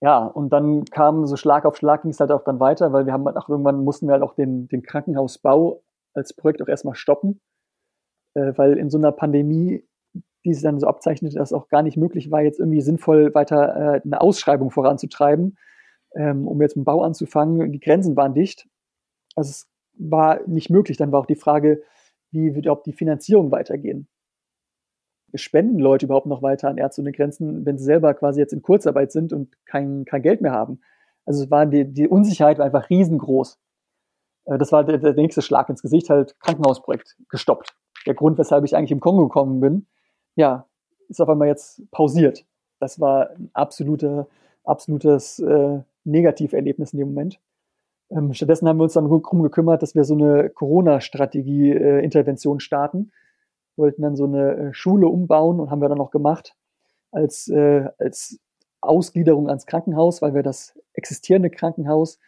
ja, und dann kam so Schlag auf Schlag ging es halt auch dann weiter, weil wir haben halt auch irgendwann mussten wir halt auch den, den Krankenhausbau als Projekt auch erstmal stoppen, äh, weil in so einer Pandemie, die sich dann so abzeichnete, dass auch gar nicht möglich war, jetzt irgendwie sinnvoll weiter äh, eine Ausschreibung voranzutreiben, ähm, um jetzt einen Bau anzufangen. Die Grenzen waren dicht. Also es war nicht möglich. Dann war auch die Frage, wie wird überhaupt die Finanzierung weitergehen? Spenden Leute überhaupt noch weiter an Ärzte ohne Grenzen, wenn sie selber quasi jetzt in Kurzarbeit sind und kein, kein Geld mehr haben? Also es war die, die Unsicherheit war einfach riesengroß. Äh, Das war der, der nächste Schlag ins Gesicht, halt Krankenhausprojekt gestoppt. Der Grund, weshalb ich eigentlich im Kongo gekommen bin, ja, ist auf einmal jetzt pausiert. Das war ein absoluter, absolutes äh, Negativerlebnis in dem Moment. Ähm, stattdessen haben wir uns dann darum gekümmert, dass wir so eine Corona-Strategie-Intervention starten. Wollten dann so eine äh, Schule umbauen und haben wir dann noch gemacht als, äh, als Ausgliederung ans Krankenhaus, weil wir das existierende Krankenhaus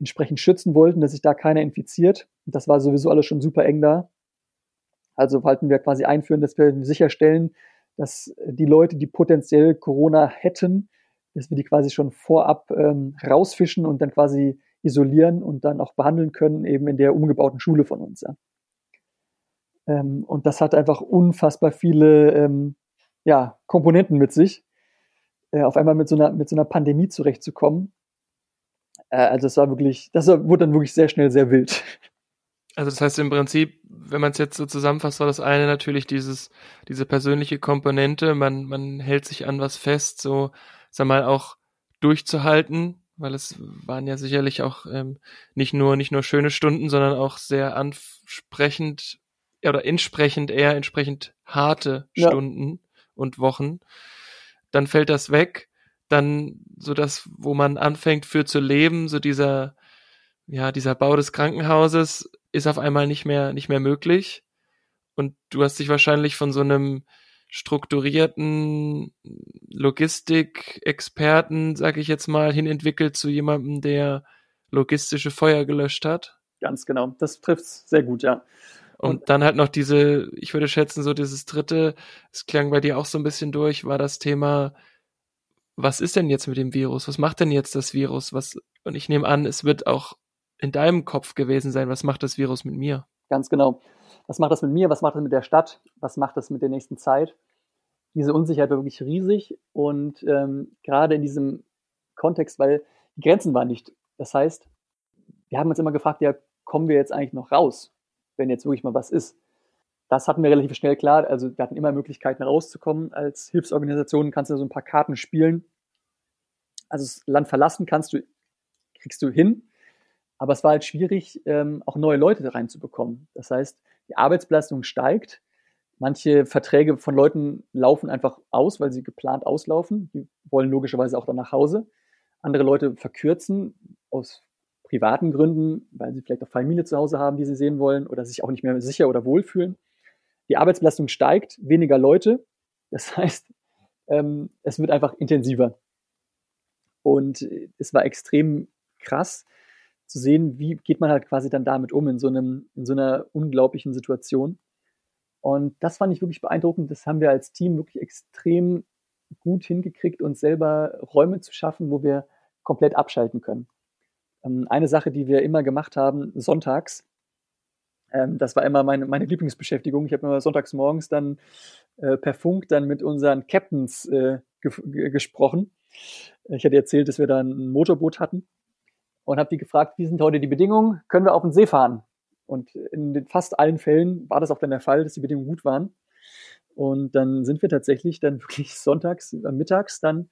entsprechend schützen wollten, dass sich da keiner infiziert. Und das war sowieso alles schon super eng da. Also wollten wir quasi einführen, dass wir sicherstellen, dass die Leute, die potenziell Corona hätten, dass wir die quasi schon vorab ähm, rausfischen und dann quasi isolieren und dann auch behandeln können, eben in der umgebauten Schule von uns. Ja. Ähm, und das hat einfach unfassbar viele ähm, ja, Komponenten mit sich, äh, auf einmal mit so einer, mit so einer Pandemie zurechtzukommen. Äh, also es war wirklich, das wurde dann wirklich sehr schnell sehr wild. Also das heißt im Prinzip, wenn man es jetzt so zusammenfasst, war das eine natürlich dieses, diese persönliche Komponente, man, man hält sich an was fest, so, sag mal, auch durchzuhalten, weil es waren ja sicherlich auch ähm, nicht nur, nicht nur schöne Stunden, sondern auch sehr ansprechend oder entsprechend eher entsprechend harte Ja. Stunden und Wochen. Dann fällt das weg, dann so das, wo man anfängt für zu leben, so dieser, ja, dieser Bau des Krankenhauses ist auf einmal nicht mehr, nicht mehr möglich. Und du hast dich wahrscheinlich von so einem strukturierten Logistikexperten, sag ich jetzt mal, hin entwickelt zu jemandem, der logistische Feuer gelöscht hat. Ganz genau. Das trifft sehr gut, ja. Und, dann halt noch diese, ich würde schätzen, so dieses dritte, es klang bei dir auch so ein bisschen durch, war das Thema, was ist denn jetzt mit dem Virus? Was macht denn jetzt das Virus? Was, und ich nehme an, es wird auch in deinem Kopf gewesen sein, was macht das Virus mit mir? Ganz genau. Was macht das mit mir? Was macht das mit der Stadt? Was macht das mit der nächsten Zeit? Diese Unsicherheit war wirklich riesig und ähm, gerade in diesem Kontext, weil die Grenzen waren nicht. Das heißt, wir haben uns immer gefragt, ja, kommen wir jetzt eigentlich noch raus, wenn jetzt wirklich mal was ist? Das hatten wir relativ schnell klar. Also wir hatten immer Möglichkeiten rauszukommen. Als Hilfsorganisation kannst du so ein paar Karten spielen. Also das Land verlassen kannst du, kriegst du hin. Aber es war halt schwierig, ähm, auch neue Leute reinzubekommen. Das heißt, die Arbeitsbelastung steigt. Manche Verträge von Leuten laufen einfach aus, weil sie geplant auslaufen. Die wollen logischerweise auch dann nach Hause. Andere Leute verkürzen aus privaten Gründen, weil sie vielleicht auch Familie zu Hause haben, die sie sehen wollen oder sich auch nicht mehr sicher oder wohlfühlen. Die Arbeitsbelastung steigt, weniger Leute. Das heißt, ähm, es wird einfach intensiver. Und äh, es war extrem krass zu sehen, wie geht man halt quasi dann damit um in so einem, in so einer unglaublichen Situation. Und das fand ich wirklich beeindruckend. Das haben wir als Team wirklich extrem gut hingekriegt, uns selber Räume zu schaffen, wo wir komplett abschalten können. Ähm, eine Sache, die wir immer gemacht haben, sonntags, ähm, das war immer meine, meine Lieblingsbeschäftigung. Ich habe immer sonntags morgens dann äh, per Funk dann mit unseren Captains äh, ge gesprochen. Ich hatte erzählt, dass wir da ein Motorboot hatten und habe die gefragt, wie sind heute die Bedingungen? Können wir auf den See fahren? Und in fast allen Fällen war das auch dann der Fall, dass die Bedingungen gut waren. Und dann sind wir tatsächlich dann wirklich sonntags, äh, mittags dann,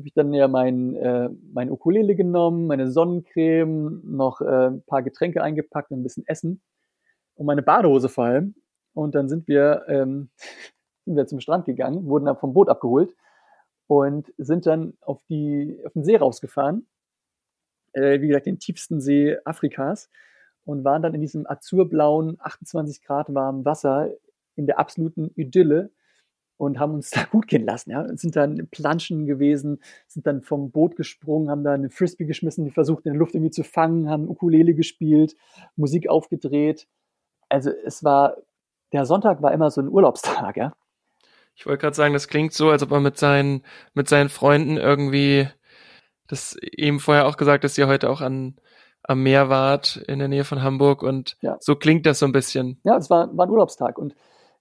habe ich dann ja mein, äh, mein Ukulele genommen, meine Sonnencreme, noch äh, ein paar Getränke eingepackt und ein bisschen Essen und meine Badehose vor allem Und dann sind wir, ähm, sind wir zum Strand gegangen, wurden dann vom Boot abgeholt und sind dann auf, die, auf den See rausgefahren. Äh, wie gesagt, den tiefsten See Afrikas und waren dann in diesem azurblauen, 28 Grad warmen Wasser in der absoluten Idylle und haben uns da gut gehen lassen. Ja. Sind dann Planschen gewesen, sind dann vom Boot gesprungen, haben da eine Frisbee geschmissen, die versucht in der Luft irgendwie zu fangen, haben Ukulele gespielt, Musik aufgedreht. Also es war, der Sonntag war immer so ein Urlaubstag, ja. Ich wollte gerade sagen, das klingt so, als ob er mit seinen, mit seinen Freunden irgendwie, das eben vorher auch gesagt, dass ihr heute auch an, am Meer wart, in der Nähe von Hamburg und ja. so klingt das so ein bisschen. Ja, es war, war ein Urlaubstag und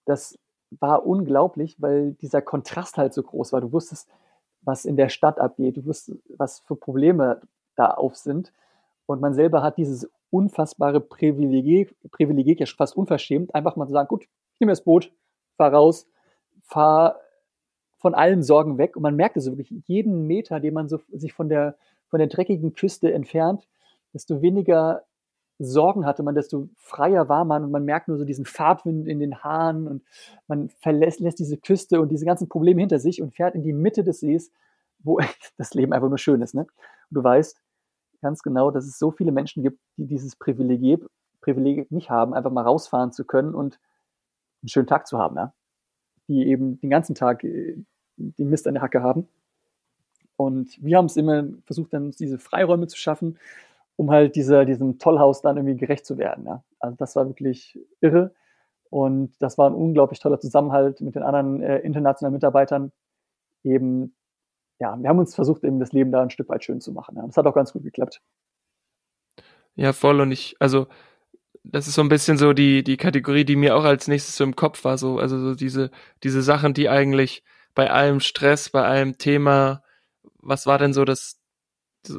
das war unglaublich, weil dieser Kontrast halt so groß war. Du wusstest, was in der Stadt abgeht, du wusstest, was für Probleme da auf sind. Und man selber hat dieses unfassbare Privileg, Privileg ja fast unverschämt, einfach mal zu sagen, gut, ich nehme das Boot, fahr raus, fahr von allen Sorgen weg. Und man merkte so wirklich jeden Meter, den man so sich von der, von der dreckigen Küste entfernt, desto weniger Sorgen hatte man, desto freier war man und man merkt nur so diesen Fahrtwind in den Haaren und man verlässt lässt diese Küste und diese ganzen Probleme hinter sich und fährt in die Mitte des Sees, wo das Leben einfach nur schön ist. Ne? Und du weißt ganz genau, dass es so viele Menschen gibt, die dieses Privileg, Privileg nicht haben, einfach mal rausfahren zu können und einen schönen Tag zu haben. Ja? Die eben den ganzen Tag äh, den Mist an der Hacke haben. Und wir haben es immer versucht, dann diese Freiräume zu schaffen, um halt dieser, diesem Tollhaus dann irgendwie gerecht zu werden. Ja. Also das war wirklich irre. Und das war ein unglaublich toller Zusammenhalt mit den anderen äh, internationalen Mitarbeitern. Eben, ja, wir haben uns versucht, eben das Leben da ein Stück weit schön zu machen. Ja. Das hat auch ganz gut geklappt. Ja, voll. Und ich, also, das ist so ein bisschen so die, die Kategorie, die mir auch als nächstes so im Kopf war. So, also so diese, diese Sachen, die eigentlich bei allem Stress, bei allem Thema, was war denn so das,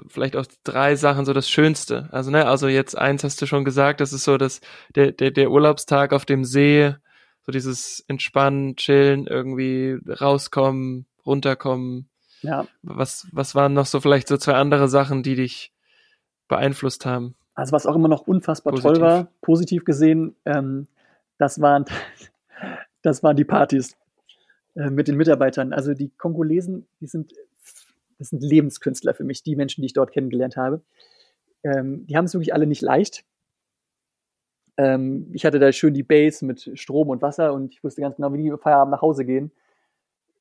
vielleicht auch drei Sachen so das Schönste. Also, ne, also jetzt eins hast du schon gesagt, das ist so das, der, der, der Urlaubstag auf dem See, so dieses Entspannen, Chillen, irgendwie rauskommen, runterkommen. Ja. Was, was waren noch so vielleicht so zwei andere Sachen, die dich beeinflusst haben? Also was auch immer noch unfassbar positiv. toll war, positiv gesehen, ähm, das waren, das waren die Partys äh, mit den Mitarbeitern. Also die Kongolesen, die sind das sind Lebenskünstler für mich, die Menschen, die ich dort kennengelernt habe. Ähm, die haben es wirklich alle nicht leicht. Ähm, ich hatte da schön die Base mit Strom und Wasser und ich wusste ganz genau, wie die Feierabend nach Hause gehen.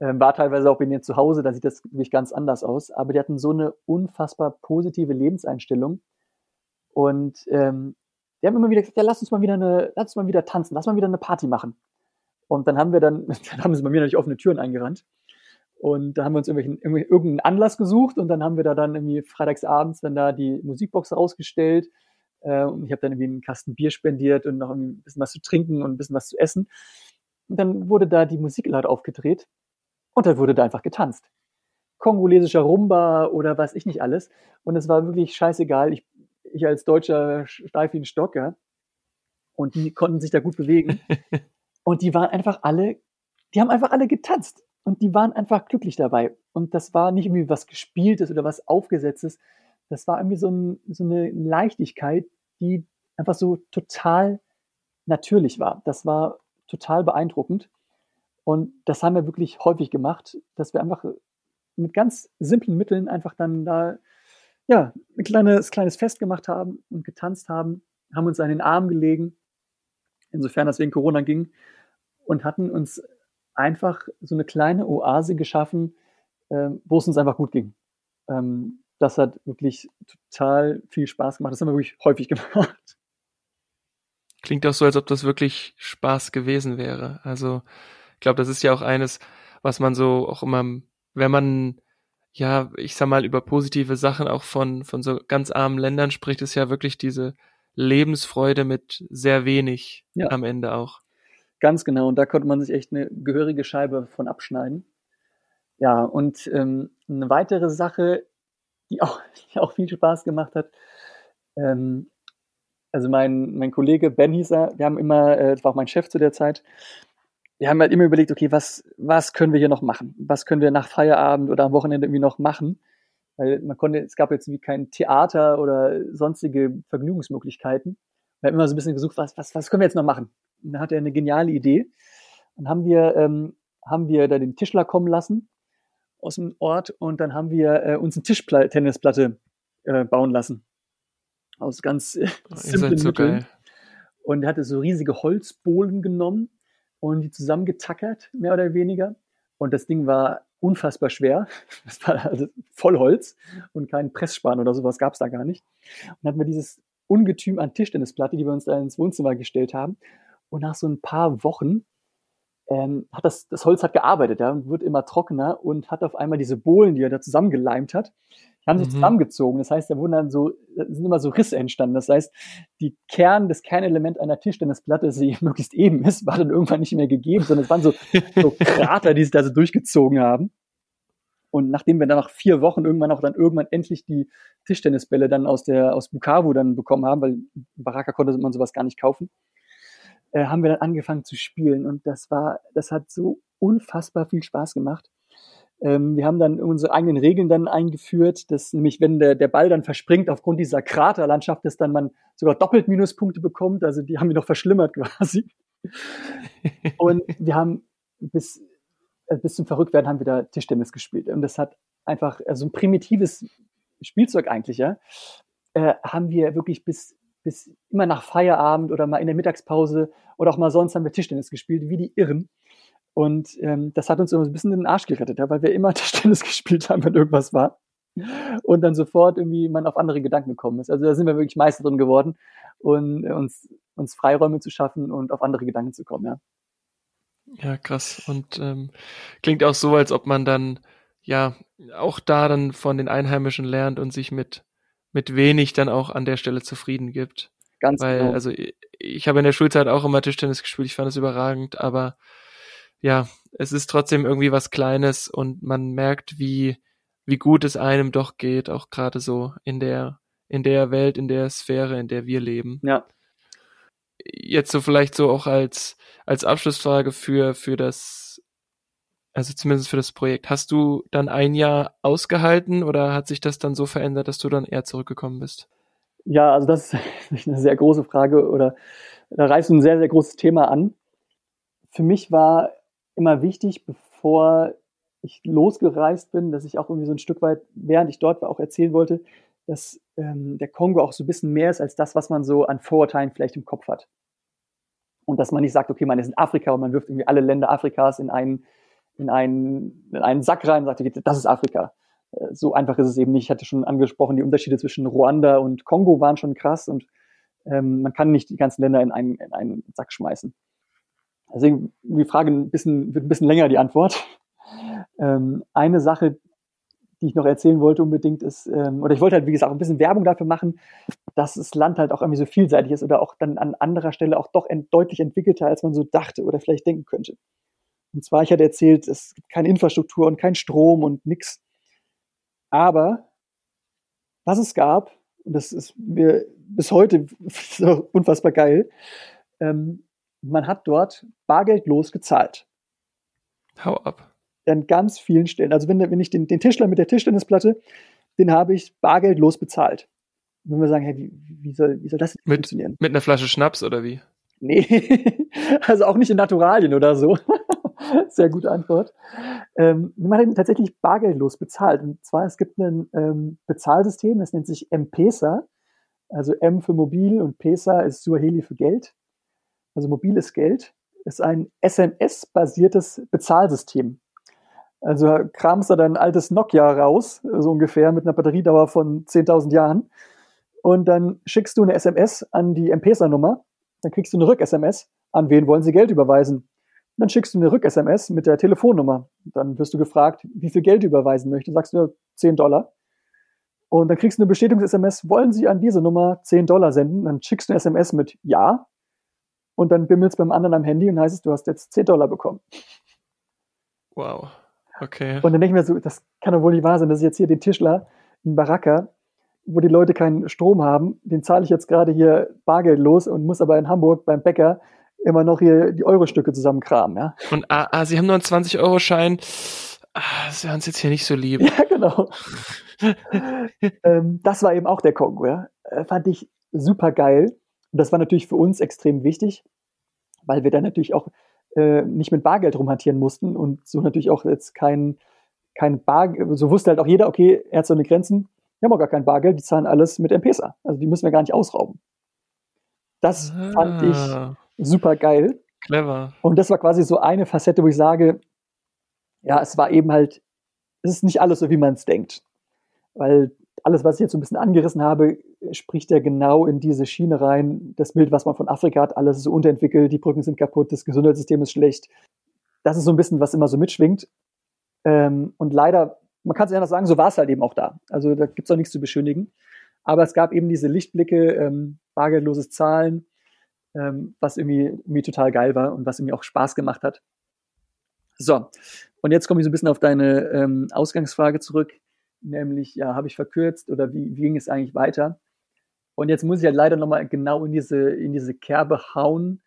Ähm, war teilweise auch bei mir zu Hause, da sieht das wirklich ganz anders aus. Aber die hatten so eine unfassbar positive Lebenseinstellung. Und ähm, die haben immer wieder gesagt, ja, lass uns mal wieder eine, lass uns mal wieder tanzen, lass mal wieder eine Party machen. Und dann haben wir dann, dann haben sie bei mir natürlich offene Türen eingerannt. Und da haben wir uns irgendeinen Anlass gesucht und dann haben wir da dann irgendwie freitagsabends dann da die Musikbox rausgestellt. Äh, und ich habe dann irgendwie einen Kasten Bier spendiert und noch ein bisschen was zu trinken und ein bisschen was zu essen. Und dann wurde da die Musik laut aufgedreht und dann wurde da einfach getanzt. Kongolesischer Rumba oder was ich nicht alles. Und es war wirklich scheißegal. Ich, ich als Deutscher steif wie ein Stocker. Und die konnten sich da gut bewegen. und die waren einfach alle, die haben einfach alle getanzt. Und die waren einfach glücklich dabei. Und das war nicht irgendwie was Gespieltes oder was Aufgesetztes. Das war irgendwie so, ein, so eine Leichtigkeit, die einfach so total natürlich war. Das war total beeindruckend. Und das haben wir wirklich häufig gemacht, dass wir einfach mit ganz simplen Mitteln einfach dann da ja, ein kleines, kleines Fest gemacht haben und getanzt haben, haben uns an den Arm gelegen, insofern das wegen Corona ging, und hatten uns einfach so eine kleine Oase geschaffen, äh, wo es uns einfach gut ging. Ähm, das hat wirklich total viel Spaß gemacht. Das haben wir wirklich häufig gemacht. Klingt auch so, als ob das wirklich Spaß gewesen wäre. Also, ich glaube, das ist ja auch eines, was man so auch immer, wenn man, ja, ich sag mal, über positive Sachen auch von, von so ganz armen Ländern spricht, ist ja wirklich diese Lebensfreude mit sehr wenig ja. am Ende auch. Ganz genau. Und da konnte man sich echt eine gehörige Scheibe von abschneiden. Ja, und ähm, eine weitere Sache, die auch, die auch viel Spaß gemacht hat, ähm, also mein, mein Kollege Ben hieß er, wir haben immer, äh, das war auch mein Chef zu der Zeit, wir haben halt immer überlegt, okay, was, was können wir hier noch machen? Was können wir nach Feierabend oder am Wochenende irgendwie noch machen? Weil man konnte, es gab jetzt wie kein Theater oder sonstige Vergnügungsmöglichkeiten. Wir haben immer so ein bisschen gesucht, was, was, was können wir jetzt noch machen? Und da hatte er eine geniale Idee. Dann haben wir, ähm, haben wir da den Tischler kommen lassen aus dem Ort und dann haben wir äh, uns eine Tischtennisplatte äh, bauen lassen. Aus ganz äh, simplen so Mitteln. Geil. Und er hatte so riesige Holzbohlen genommen und die zusammengetackert, mehr oder weniger. Und das Ding war unfassbar schwer. Das war also Vollholz und kein Pressspan oder sowas gab es da gar nicht. Und dann hatten wir dieses Ungetüm an Tischtennisplatte, die wir uns da ins Wohnzimmer gestellt haben. Und nach so ein paar Wochen ähm, hat das, das Holz hat gearbeitet, ja, und wird immer trockener und hat auf einmal diese Bohlen, die er da zusammengeleimt hat, die haben sich mhm. zusammengezogen. Das heißt, da wurden dann so, sind immer so Risse entstanden. Das heißt, die Kern, das Kernelement einer Tischtennisplatte, die möglichst eben ist, war dann irgendwann nicht mehr gegeben, sondern es waren so, so Krater, die sich da so durchgezogen haben. Und nachdem wir dann nach vier Wochen irgendwann auch dann irgendwann endlich die Tischtennisbälle dann aus der, aus Bukavu dann bekommen haben, weil Baraka konnte man sowas gar nicht kaufen, äh, haben wir dann angefangen zu spielen. Und das war, das hat so unfassbar viel Spaß gemacht. Ähm, wir haben dann unsere eigenen Regeln dann eingeführt, dass nämlich, wenn der, der Ball dann verspringt aufgrund dieser Kraterlandschaft, dass dann man sogar doppelt Minuspunkte bekommt. Also die haben wir noch verschlimmert quasi. Und wir haben bis, äh, bis zum Verrücktwerden haben wir da Tischtennis gespielt. Und das hat einfach, also ein primitives Spielzeug eigentlich, ja, äh, haben wir wirklich bis, bis immer nach Feierabend oder mal in der Mittagspause oder auch mal sonst haben wir Tischtennis gespielt, wie die Irren. Und ähm, das hat uns immer so ein bisschen den Arsch gerettet, ja, weil wir immer Tischtennis gespielt haben, wenn irgendwas war. Und dann sofort irgendwie man auf andere Gedanken gekommen ist. Also da sind wir wirklich Meister drin geworden und äh, uns, uns Freiräume zu schaffen und auf andere Gedanken zu kommen, ja. Ja, krass. Und ähm, klingt auch so, als ob man dann ja auch da dann von den Einheimischen lernt und sich mit, mit wenig dann auch an der Stelle zufrieden gibt. Ganz Weil, genau. also ich, ich habe in der Schulzeit auch immer Tischtennis gespielt, ich fand es überragend, aber ja, es ist trotzdem irgendwie was Kleines und man merkt, wie, wie gut es einem doch geht, auch gerade so in der, in der Welt, in der Sphäre, in der wir leben. Ja. Jetzt so vielleicht so auch als, als Abschlussfrage für, für das, also zumindest für das Projekt. Hast du dann ein Jahr ausgehalten oder hat sich das dann so verändert, dass du dann eher zurückgekommen bist? Ja, also das ist eine sehr große Frage oder da reißt du ein sehr, sehr großes Thema an. Für mich war immer wichtig, bevor ich losgereist bin, dass ich auch irgendwie so ein Stück weit, während ich dort war, auch erzählen wollte, dass ähm, der Kongo auch so ein bisschen mehr ist als das, was man so an Vorurteilen vielleicht im Kopf hat. Und dass man nicht sagt, okay, man ist in Afrika und man wirft irgendwie alle Länder Afrikas in einen, in einen, in einen Sack rein und sagt, okay, das ist Afrika. Äh, so einfach ist es eben nicht. Ich hatte schon angesprochen, die Unterschiede zwischen Ruanda und Kongo waren schon krass und ähm, man kann nicht die ganzen Länder in einen, in einen Sack schmeißen. Deswegen die Frage ein bisschen, wird ein bisschen länger, die Antwort. Ähm, eine Sache, die ich noch erzählen wollte unbedingt ist, ähm, oder ich wollte halt, wie gesagt, ein bisschen Werbung dafür machen, dass das Land halt auch irgendwie so vielseitig ist oder auch dann an anderer Stelle auch doch ent deutlich entwickelter, als man so dachte oder vielleicht denken könnte. Und zwar, ich hatte erzählt, es gibt keine Infrastruktur und kein Strom und nix. Aber was es gab, und das ist mir bis heute so unfassbar geil, ähm, man hat dort bargeldlos gezahlt. Hau ab. An ganz vielen Stellen. Also wenn, wenn ich den, den Tischler mit der Tischtennisplatte, den habe ich bargeldlos bezahlt. wenn wir sagen, hey, wie, wie, soll, wie soll das mit, funktionieren? Mit einer Flasche Schnaps oder wie? Nee, also auch nicht in Naturalien oder so. Sehr gute Antwort. Ähm, man hat tatsächlich bargeldlos bezahlt. Und zwar, es gibt ein ähm, Bezahlsystem, das nennt sich M-Pesa. Also M für mobil und Pesa ist Suaheli für Geld also mobiles Geld, ist ein SMS-basiertes Bezahlsystem. Also kramst du dein altes Nokia raus, so ungefähr mit einer Batteriedauer von 10.000 Jahren. Und dann schickst du eine SMS an die M-Pesa-Nummer. Dann kriegst du eine Rück-SMS. An wen wollen sie Geld überweisen? Dann schickst du eine Rück-SMS mit der Telefonnummer. Dann wirst du gefragt, wie viel Geld du überweisen möchtest. Sagst du 10 Dollar. Und dann kriegst du eine Bestätigungs-SMS. Wollen sie an diese Nummer 10 Dollar senden? Dann schickst du eine SMS mit Ja und dann bimmelt es beim anderen am Handy und heißt es, du hast jetzt 10 Dollar bekommen. Wow. Okay. Und dann denke ich mir so, das kann doch wohl nicht wahr sein, dass ich jetzt hier den Tischler in Baraka, wo die Leute keinen Strom haben, den zahle ich jetzt gerade hier Bargeld los und muss aber in Hamburg beim Bäcker immer noch hier die Euro-Stücke zusammenkramen, ja. Und ah, ah, Sie haben nur einen 20-Euro-Schein. Ah, Sie haben es jetzt hier nicht so lieb. Ja, genau. ähm, das war eben auch der Kongo, ja. Äh, fand ich super geil. Und das war natürlich für uns extrem wichtig. weil wir dann natürlich auch äh, nicht mit Bargeld rumhantieren mussten und so natürlich auch jetzt kein, kein Bargeld, so wusste halt auch jeder, okay, er hat so eine Grenzen, wir haben auch gar kein Bargeld, die zahlen alles mit M-Pesa. Also die müssen wir gar nicht ausrauben. Das ah, fand ich ah. Super geil. Clever. Und das war quasi so eine Facette, wo ich sage, ja, es war eben halt, es ist nicht alles so, wie man es denkt. Weil alles, was ich jetzt so ein bisschen angerissen habe, spricht ja genau in diese Schiene rein. Das Bild, was man von Afrika hat, alles ist so unterentwickelt, die Brücken sind kaputt, das Gesundheitssystem ist schlecht. Das ist so ein bisschen, was immer so mitschwingt. Ähm, und leider, man kann es ja noch sagen, so war es halt eben auch da. Also da gibt es auch nichts zu beschönigen. Aber es gab eben diese Lichtblicke, ähm, bargeldloses Zahlen, ähm, was irgendwie, irgendwie total geil war und was irgendwie auch Spaß gemacht hat. So, und jetzt komme ich so ein bisschen auf deine ähm, Ausgangsfrage zurück nämlich, ja, habe ich verkürzt oder wie, wie ging es eigentlich weiter? Und jetzt muss ich halt leider nochmal genau in diese, in diese Kerbe hauen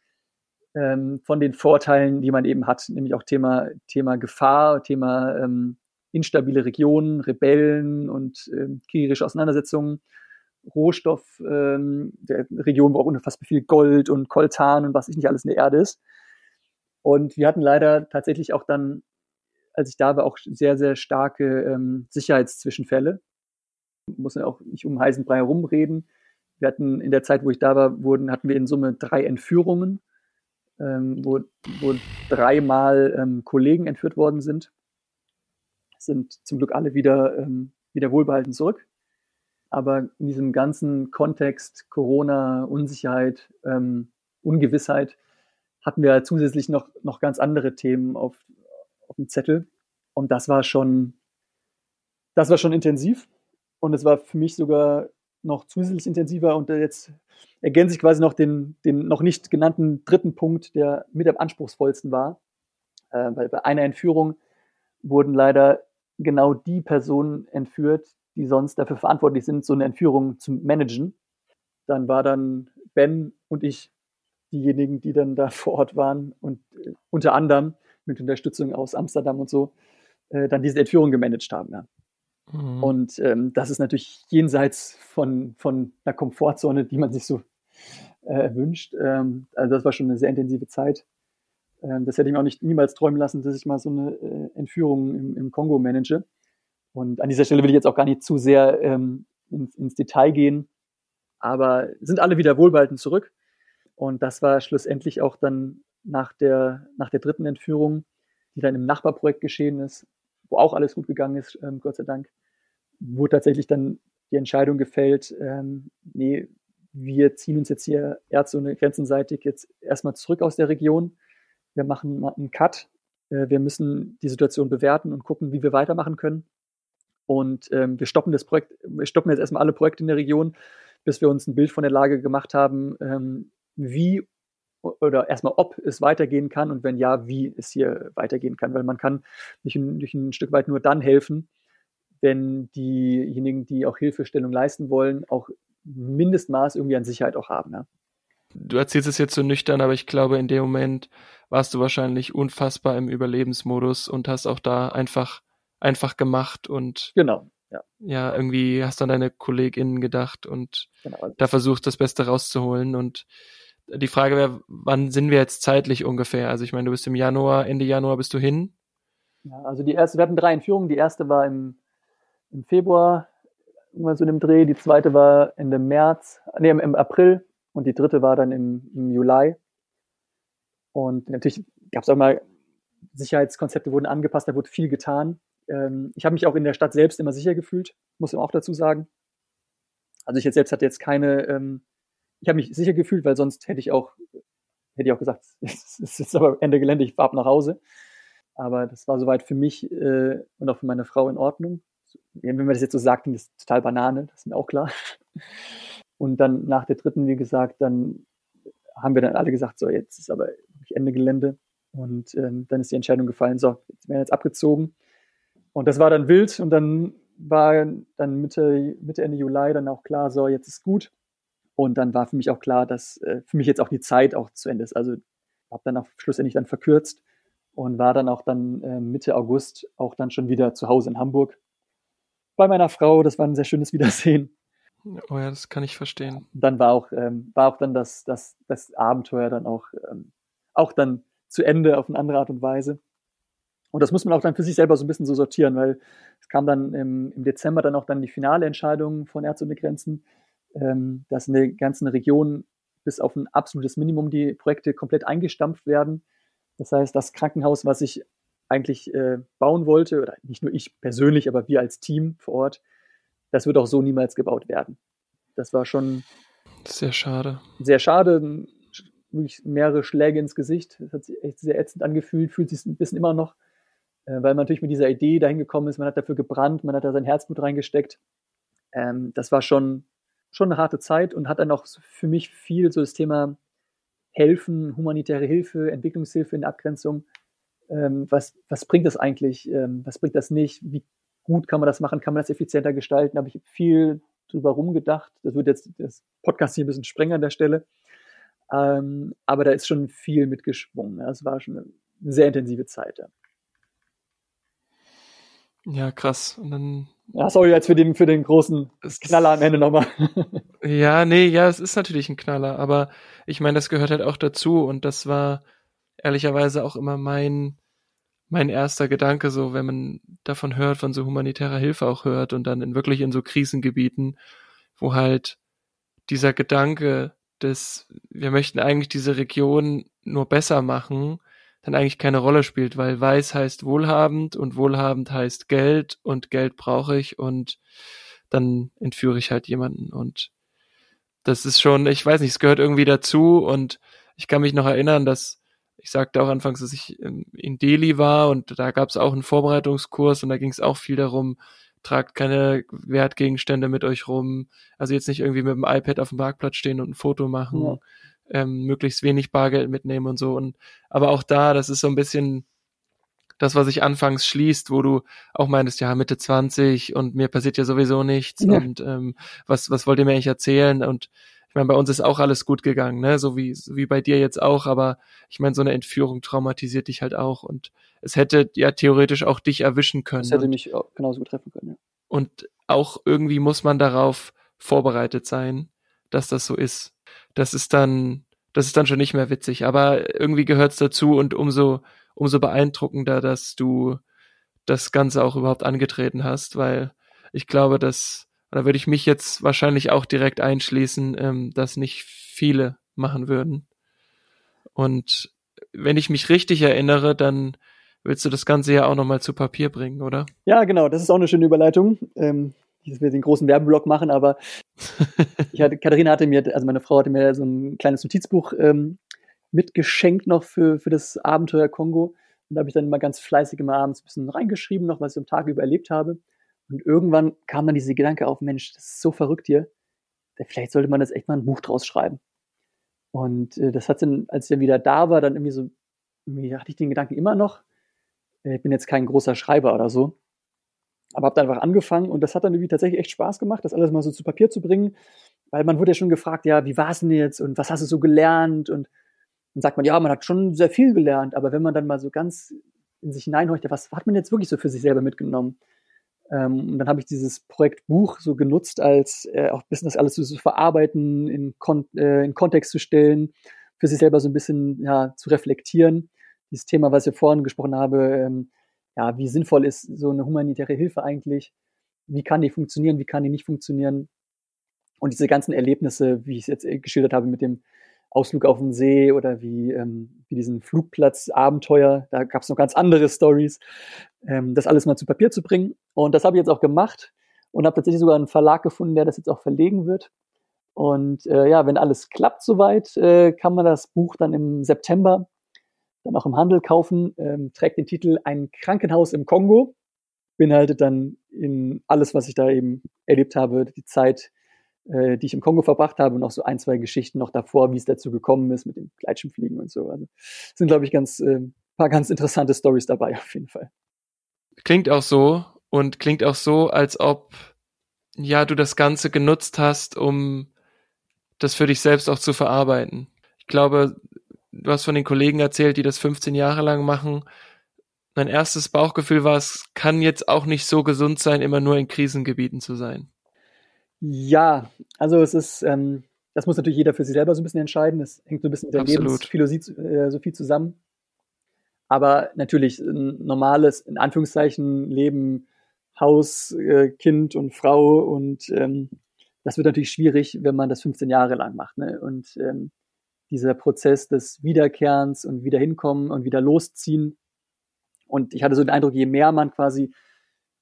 ähm, von den Vorteilen, die man eben hat, nämlich auch Thema, Thema Gefahr, Thema ähm, instabile Regionen, Rebellen und ähm, kriegerische Auseinandersetzungen, Rohstoff, ähm, der Region, wo auch unfassbar viel Gold und Koltan und was ich nicht alles in der Erde ist. Und wir hatten leider tatsächlich auch dann als ich da war, auch sehr, sehr starke ähm, Sicherheitszwischenfälle. Muss ja auch nicht um heißen Brei herumreden. Wir hatten in der Zeit, wo ich da war, wurden, hatten wir in Summe drei Entführungen, ähm, wo, wo dreimal ähm, Kollegen entführt worden sind. Sind zum Glück alle wieder, ähm, wieder wohlbehalten zurück. Aber in diesem ganzen Kontext Corona, Unsicherheit, ähm, Ungewissheit hatten wir zusätzlich noch, noch ganz andere Themen auf, auf dem Zettel. Und das war schon, das war schon intensiv. Und es war für mich sogar noch zusätzlich intensiver. Und jetzt ergänze ich quasi noch den, den noch nicht genannten dritten Punkt, der mit am anspruchsvollsten war. Äh, weil bei einer Entführung wurden leider genau die Personen entführt, die sonst dafür verantwortlich sind, so eine Entführung zu managen. Dann war dann Ben und ich diejenigen, die dann da vor Ort waren und äh, unter anderem mit Unterstützung aus Amsterdam und so, äh, dann diese Entführung gemanagt haben. Ja. Mhm. Und ähm, das ist natürlich jenseits von, von einer Komfortzone, die man sich so äh, wünscht. Ähm, also das war schon eine sehr intensive Zeit. Ähm, das hätte ich mir auch nicht niemals träumen lassen, dass ich mal so eine äh, Entführung im, im, Kongo manage. Und an dieser Stelle will ich jetzt auch gar nicht zu sehr ähm, ins, ins Detail gehen, aber sind alle wieder wohlbehalten zurück. Und das war schlussendlich auch dann nach der, nach der dritten Entführung, die dann im Nachbarprojekt geschehen ist, wo auch alles gut gegangen ist, ähm, Gott sei Dank, wurde tatsächlich dann die Entscheidung gefällt, ähm, nee, wir ziehen uns jetzt hier Ärzte und grenzenseitig jetzt erstmal zurück aus der Region. Wir machen einen Cut. Äh, wir müssen die Situation bewerten und gucken, wie wir weitermachen können. Und ähm, wir stoppen das Projekt, wir stoppen jetzt erstmal alle Projekte in der Region, bis wir uns ein Bild von der Lage gemacht haben, ähm, wie oder erstmal, ob es weitergehen kann und wenn ja, wie es hier weitergehen kann, weil man kann nicht ein, nicht ein Stück weit nur dann helfen, wenn diejenigen, die auch Hilfestellung leisten wollen, auch Mindestmaß irgendwie an Sicherheit auch haben. Ja. Du erzählst es jetzt so nüchtern, aber ich glaube, in dem Moment warst du wahrscheinlich unfassbar im Überlebensmodus und hast auch da einfach, einfach gemacht und genau, ja. ja, irgendwie hast du an deine KollegInnen gedacht und genau. da versucht, das Beste rauszuholen und die Frage wäre, wann sind wir jetzt zeitlich ungefähr? Also ich meine, du bist im Januar, Ende Januar bist du hin? Ja, also die erste, wir hatten drei Entführungen. Die erste war im, im Februar, irgendwann so in dem Dreh. Die zweite war Ende März, nee, im, im April. Und die dritte war dann im, im Juli. Und natürlich gab es auch mal Sicherheitskonzepte wurden angepasst, da wurde viel getan. Ähm, ich habe mich auch in der Stadt selbst immer sicher gefühlt, muss ich auch dazu sagen. Also ich jetzt selbst hatte jetzt keine ähm, ich habe mich sicher gefühlt, weil sonst hätte ich auch, hätte ich auch gesagt, es ist jetzt aber Ende Gelände, ich fahre ab nach Hause. Aber das war soweit für mich äh, und auch für meine Frau in Ordnung. Wenn man das jetzt so sagt, ist das total Banane, das ist mir auch klar. Und dann nach der dritten, wie gesagt, dann haben wir dann alle gesagt, so jetzt ist aber Ende Gelände. Und ähm, dann ist die Entscheidung gefallen, so, jetzt werden jetzt abgezogen. Und das war dann wild und dann war dann Mitte, Mitte, Ende Juli dann auch klar, so, jetzt ist gut. Und dann war für mich auch klar, dass äh, für mich jetzt auch die Zeit auch zu Ende ist. Also habe dann auch schlussendlich dann verkürzt und war dann auch dann äh, Mitte August auch dann schon wieder zu Hause in Hamburg bei meiner Frau. Das war ein sehr schönes Wiedersehen. Oh ja, das kann ich verstehen. Dann war auch, ähm, war auch dann das, das, das Abenteuer dann auch, ähm, auch dann zu Ende auf eine andere Art und Weise. Und das muss man auch dann für sich selber so ein bisschen so sortieren, weil es kam dann im, im Dezember dann auch dann die finale Entscheidung von Ärzte ohne Grenzen, ähm, dass in der ganzen Region bis auf ein absolutes Minimum die Projekte komplett eingestampft werden. Das heißt, das Krankenhaus, was ich eigentlich äh, bauen wollte, oder nicht nur ich persönlich, aber wir als Team vor Ort, das wird auch so niemals gebaut werden. Das war schon sehr schade. Sehr schade, wirklich mehrere Schläge ins Gesicht. Das hat sich echt sehr ätzend angefühlt, fühlt sich ein bisschen immer noch, weil man natürlich mit dieser Idee dahin gekommen ist, man hat dafür gebrannt, man hat da sein Herzblut reingesteckt. Ähm, das war schon, schon eine harte Zeit und hat dann auch für mich viel so das Thema Helfen, humanitäre Hilfe, Entwicklungshilfe in der Abgrenzung. Ähm, was, was bringt das eigentlich? Ähm, was bringt das nicht? Wie gut kann man das machen? Kann man das effizienter gestalten? Da habe ich viel drüber rumgedacht. Das wird jetzt das Podcast hier ein bisschen sprengen an der Stelle. Aber da ist schon viel mitgeschwungen. Es war schon eine sehr intensive Zeit. Ja, krass. Und dann. Ja, sorry jetzt für den, für den großen Knaller am Ende nochmal. ja, nee, ja, es ist natürlich ein Knaller, aber ich meine, das gehört halt auch dazu und das war ehrlicherweise auch immer mein, mein erster Gedanke, so wenn man davon hört, von so humanitärer Hilfe auch hört und dann in wirklich in so Krisengebieten, wo halt dieser Gedanke des, wir möchten eigentlich diese Region nur besser machen, dann eigentlich keine Rolle spielt, weil weiß heißt wohlhabend und wohlhabend heißt Geld und Geld brauche ich und dann entführe ich halt jemanden und das ist schon, ich weiß nicht, es gehört irgendwie dazu und ich kann mich noch erinnern, dass ich sagte auch anfangs, dass ich in Delhi war und da gab es auch einen Vorbereitungskurs und da ging es auch viel darum, tragt keine Wertgegenstände mit euch rum. Also jetzt nicht irgendwie mit dem iPad auf dem Parkplatz stehen und ein Foto machen, ja. Ähm, möglichst wenig Bargeld mitnehmen und so. Und aber auch da, das ist so ein bisschen das, was sich anfangs schließt, wo du auch meintest, ja, Mitte 20 und mir passiert ja sowieso nichts ja. und ähm, was, was wollt ihr mir eigentlich erzählen? Und ich meine, bei uns ist auch alles gut gegangen, ne? So wie, so wie bei dir jetzt auch, aber ich meine, so eine Entführung traumatisiert dich halt auch und es hätte ja theoretisch auch dich erwischen können. Es hätte mich auch genauso treffen können, ja. Und auch irgendwie muss man darauf vorbereitet sein, dass das so ist. Das ist dann, das ist dann schon nicht mehr witzig, aber irgendwie gehört's dazu und umso, umso beeindruckender, dass du das Ganze auch überhaupt angetreten hast, weil ich glaube, dass da würde ich mich jetzt wahrscheinlich auch direkt einschließen, ähm, dass nicht viele machen würden. Und wenn ich mich richtig erinnere, dann willst du das Ganze ja auch nochmal zu Papier bringen, oder? Ja, genau, das ist auch eine schöne Überleitung. Ähm, dass wir den großen Werbeblock machen, aber ich hatte, Katharina hatte mir, also meine Frau hatte mir so ein kleines Notizbuch ähm, mitgeschenkt noch für, für das Abenteuer Kongo. Und da habe ich dann immer ganz fleißig immer abends ein bisschen reingeschrieben, noch was ich am Tag über erlebt habe. Und irgendwann kam dann diese Gedanke auf, Mensch, das ist so verrückt hier. Vielleicht sollte man das echt mal ein Buch draus schreiben. Und äh, das hat dann, als ich dann wieder da war, dann irgendwie so, irgendwie hatte ich den Gedanken immer noch. Äh, ich bin jetzt kein großer Schreiber oder so. Aber habe dann einfach angefangen und das hat dann irgendwie tatsächlich echt Spaß gemacht, das alles mal so zu Papier zu bringen. Weil man wurde ja schon gefragt, ja, wie war es denn jetzt und was hast du so gelernt? Und dann sagt man, ja, man hat schon sehr viel gelernt, aber wenn man dann mal so ganz in sich hineinhorcht, was hat man jetzt wirklich so für sich selber mitgenommen? Ähm, und dann habe ich dieses Projekt Buch so genutzt, als äh, auch ein bisschen das alles so zu verarbeiten, in, Kon äh, in Kontext zu stellen, für sich selber so ein bisschen ja, zu reflektieren. Dieses Thema, was ich vorhin gesprochen habe, ähm, ja, wie sinnvoll ist so eine humanitäre Hilfe eigentlich? Wie kann die funktionieren? Wie kann die nicht funktionieren? Und diese ganzen Erlebnisse, wie ich es jetzt äh, geschildert habe mit dem Ausflug auf den See oder wie, ähm, wie diesen Flugplatz-Abenteuer. Da gab es noch ganz andere Stories, ähm, das alles mal zu Papier zu bringen. Und das habe ich jetzt auch gemacht und habe tatsächlich sogar einen Verlag gefunden, der das jetzt auch verlegen wird. Und äh, ja, wenn alles klappt soweit, äh, kann man das Buch dann im September dann auch im Handel kaufen. Ähm, trägt den Titel Ein Krankenhaus im Kongo. Beinhaltet dann in alles, was ich da eben erlebt habe, die Zeit, äh, die ich im Kongo verbracht habe und auch so ein, zwei Geschichten noch davor, wie es dazu gekommen ist mit dem Gleitschirmfliegen und so. Also sind, glaube ich, ganz äh, paar ganz interessante Stories dabei auf jeden Fall. Klingt auch so und klingt auch so, als ob ja du das Ganze genutzt hast, um das für dich selbst auch zu verarbeiten. Ich glaube, du hast von den Kollegen erzählt, die das 15 Jahre lang machen. Mein erstes Bauchgefühl war, es kann jetzt auch nicht so gesund sein, immer nur in Krisengebieten zu sein. Ja, also es ist, ähm, das muss natürlich jeder für sich selber so ein bisschen entscheiden. Das hängt so ein bisschen mit der Absolut. Lebensphilosophie äh, zusammen. Aber natürlich ein normales, in Anführungszeichen, Leben, Haus, äh, Kind und Frau und ähm, das wird natürlich schwierig, wenn man das 15 Jahre lang macht. Ne? Und ähm, dieser Prozess des Wiederkehrens und wieder hinkommen und wieder losziehen. Und ich hatte so den Eindruck, je mehr man quasi,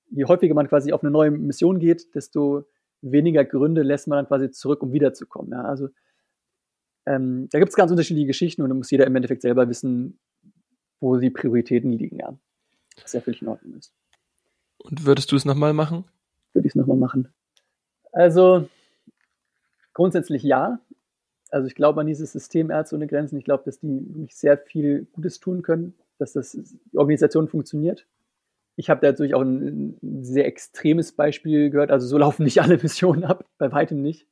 je häufiger man quasi auf eine neue Mission geht, desto weniger Gründe lässt man dann quasi zurück, um wiederzukommen. Ja? Also ähm, da gibt es ganz unterschiedliche Geschichten und da muss jeder im Endeffekt selber wissen, wo die Prioritäten liegen, ja. Was ja völlig in Ordnung ist. Und würdest du es nochmal machen? Würde ich es nochmal machen. Also grundsätzlich ja. Also ich glaube an dieses System Ärzte ohne Grenzen. Ich glaube, dass die wirklich sehr viel Gutes tun können, dass das die Organisation funktioniert. Ich habe da natürlich auch ein, ein, sehr extremes Beispiel gehört. Also so laufen nicht alle Missionen ab, bei weitem nicht.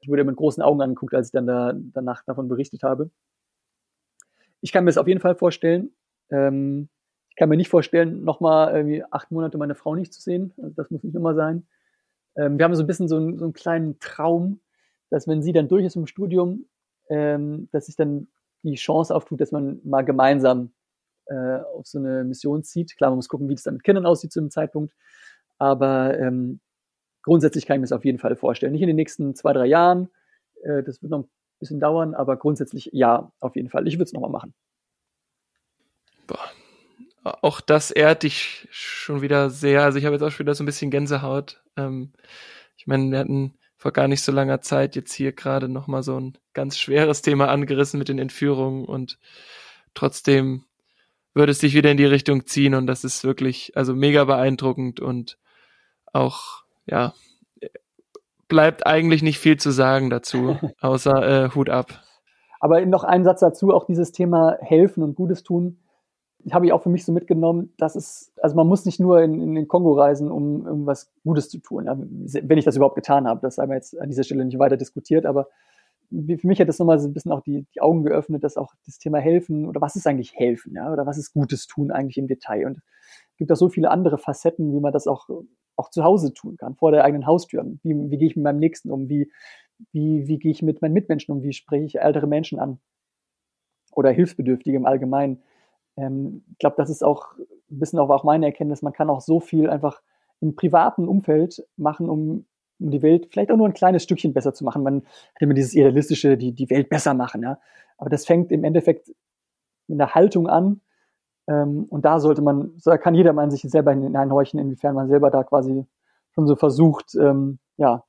Ich wurde mit großen Augen angeguckt, als ich dann da, danach davon berichtet habe. Ich kann mir das auf jeden Fall vorstellen. Ähm, ich kann mir nicht vorstellen, nochmal irgendwie acht Monate meine Frau nicht zu sehen. Also das muss nicht nochmal sein. Ähm, wir haben so ein bisschen so, ein, so einen kleinen Traum, dass wenn sie dann durch ist im Studium, ähm, dass sich dann die Chance auftut, dass man mal gemeinsam äh, auf so eine Mission zieht. Klar, man muss gucken, wie das dann mit Kindern aussieht zu dem Zeitpunkt. Aber ähm, grundsätzlich kann ich mir das auf jeden Fall vorstellen. Nicht in den nächsten zwei, drei Jahren. Äh, das wird noch ein bisschen dauern, aber grundsätzlich ja, auf jeden Fall. Ich würde es nochmal machen. Boah. Auch das ehrt dich schon wieder sehr. Also ich habe jetzt auch schon wieder so ein bisschen Gänsehaut. Ähm, ich meine, wir hatten vor gar nicht so langer Zeit jetzt hier gerade nochmal so ein ganz schweres Thema angerissen mit den Entführungen und trotzdem würde es dich wieder in die Richtung ziehen und das ist wirklich, also mega beeindruckend und auch, ja, bleibt eigentlich nicht viel zu sagen dazu, außer äh, Hut ab. Aber noch ein Satz dazu, auch dieses Thema helfen und Gutes tun, habe ich auch für mich so mitgenommen, dass es, also man muss nicht nur in, in den Kongo reisen, um irgendwas Gutes zu tun, wenn ich das überhaupt getan habe. Das haben wir jetzt an dieser Stelle nicht weiter diskutiert, aber für mich hat das nochmal so ein bisschen auch die, die Augen geöffnet, dass auch das Thema helfen oder was ist eigentlich helfen, ja, oder was ist Gutes tun eigentlich im Detail. Und es gibt auch so viele andere Facetten, wie man das auch, auch zu Hause tun kann, vor der eigenen Haustür. Wie, wie gehe ich mit meinem Nächsten um? Wie, wie, wie gehe ich mit meinen Mitmenschen um? Wie spreche ich ältere Menschen an? Oder Hilfsbedürftige im Allgemeinen. Ähm, ich glaube, das ist auch ein bisschen auch meine Erkenntnis. Man kann auch so viel einfach im privaten Umfeld machen, um um die Welt vielleicht auch nur ein kleines Stückchen besser zu machen. Man hat immer dieses idealistische, die, die Welt besser machen, ja. Aber das fängt im Endeffekt mit einer Haltung an. Ähm, und da sollte man, da kann jeder mal sich selber hineinhorchen, inwiefern man selber da quasi schon so versucht, ähm, ja,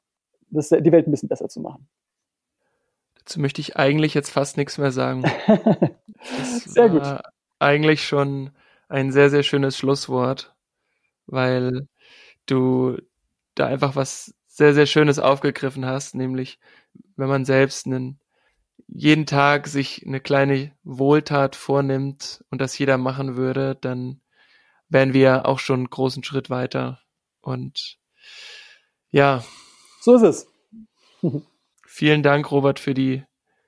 das, die Welt ein bisschen besser zu machen. Dazu möchte ich eigentlich jetzt fast nichts mehr sagen. sehr gut. Eigentlich schon ein sehr, sehr schönes Schlusswort, weil du da einfach was sehr, sehr Schönes aufgegriffen hast, nämlich wenn man selbst einen, jeden Tag sich eine kleine Wohltat vornimmt und das jeder machen würde, dann wären wir auch schon einen großen Schritt weiter. Und ja. So ist es. vielen Dank, Robert, für die,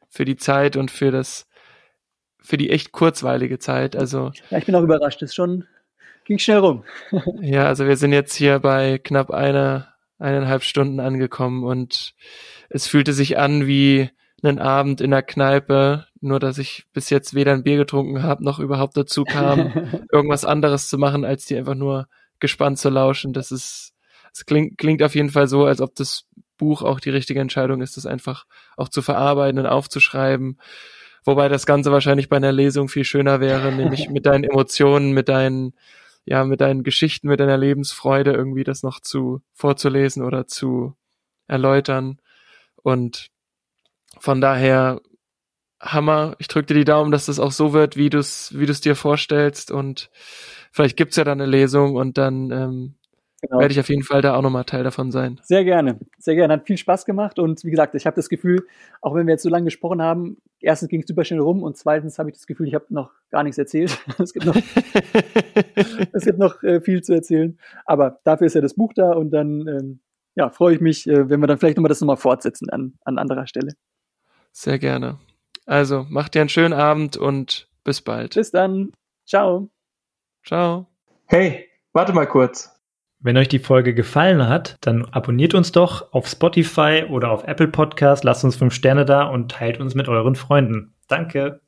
für die Zeit und für das, für die echt kurzweilige Zeit. Also. Ja, ich bin auch überrascht. Das ist schon, ging schnell rum. ja, also wir sind jetzt hier bei knapp einer, eineinhalb Stunden angekommen und es fühlte sich an wie einen Abend in der Kneipe, nur dass ich bis jetzt weder ein Bier getrunken habe, noch überhaupt dazu kam, irgendwas anderes zu machen, als die einfach nur gespannt zu lauschen. Das ist, es klingt, klingt auf jeden Fall so, als ob das Buch auch die richtige Entscheidung ist, das einfach auch zu verarbeiten und aufzuschreiben. Wobei das Ganze wahrscheinlich bei einer Lesung viel schöner wäre, nämlich mit deinen Emotionen, mit deinen ja, mit deinen Geschichten, mit deiner Lebensfreude irgendwie das noch zu vorzulesen oder zu erläutern. Und von daher Hammer. Ich drücke dir die Daumen, dass das auch so wird, wie du es wie du's dir vorstellst. Und vielleicht gibt's ja dann eine Lesung und dann ähm, genau. werde ich auf jeden Fall da auch nochmal Teil davon sein. Sehr gerne, sehr gerne. Hat viel Spaß gemacht und wie gesagt, ich habe das Gefühl, auch wenn wir jetzt so lange gesprochen haben, erstens ging es super schnell rum und zweitens habe ich das Gefühl, ich habe noch gar nichts erzählt. es gibt noch, es gibt noch äh, viel zu erzählen, aber dafür ist ja das Buch da und dann ähm, ja, freue ich mich, äh, wenn wir dann vielleicht nochmal das nochmal fortsetzen an, an anderer Stelle. Sehr gerne. Also, mach dir einen schönen Abend und bis bald. Bis dann. Ciao. Ciao. Hey, warte mal kurz. Wenn euch die Folge gefallen hat, dann abonniert uns doch auf Spotify oder auf Apple Podcast, lasst uns fünf Sterne da und teilt uns mit euren Freunden. Danke.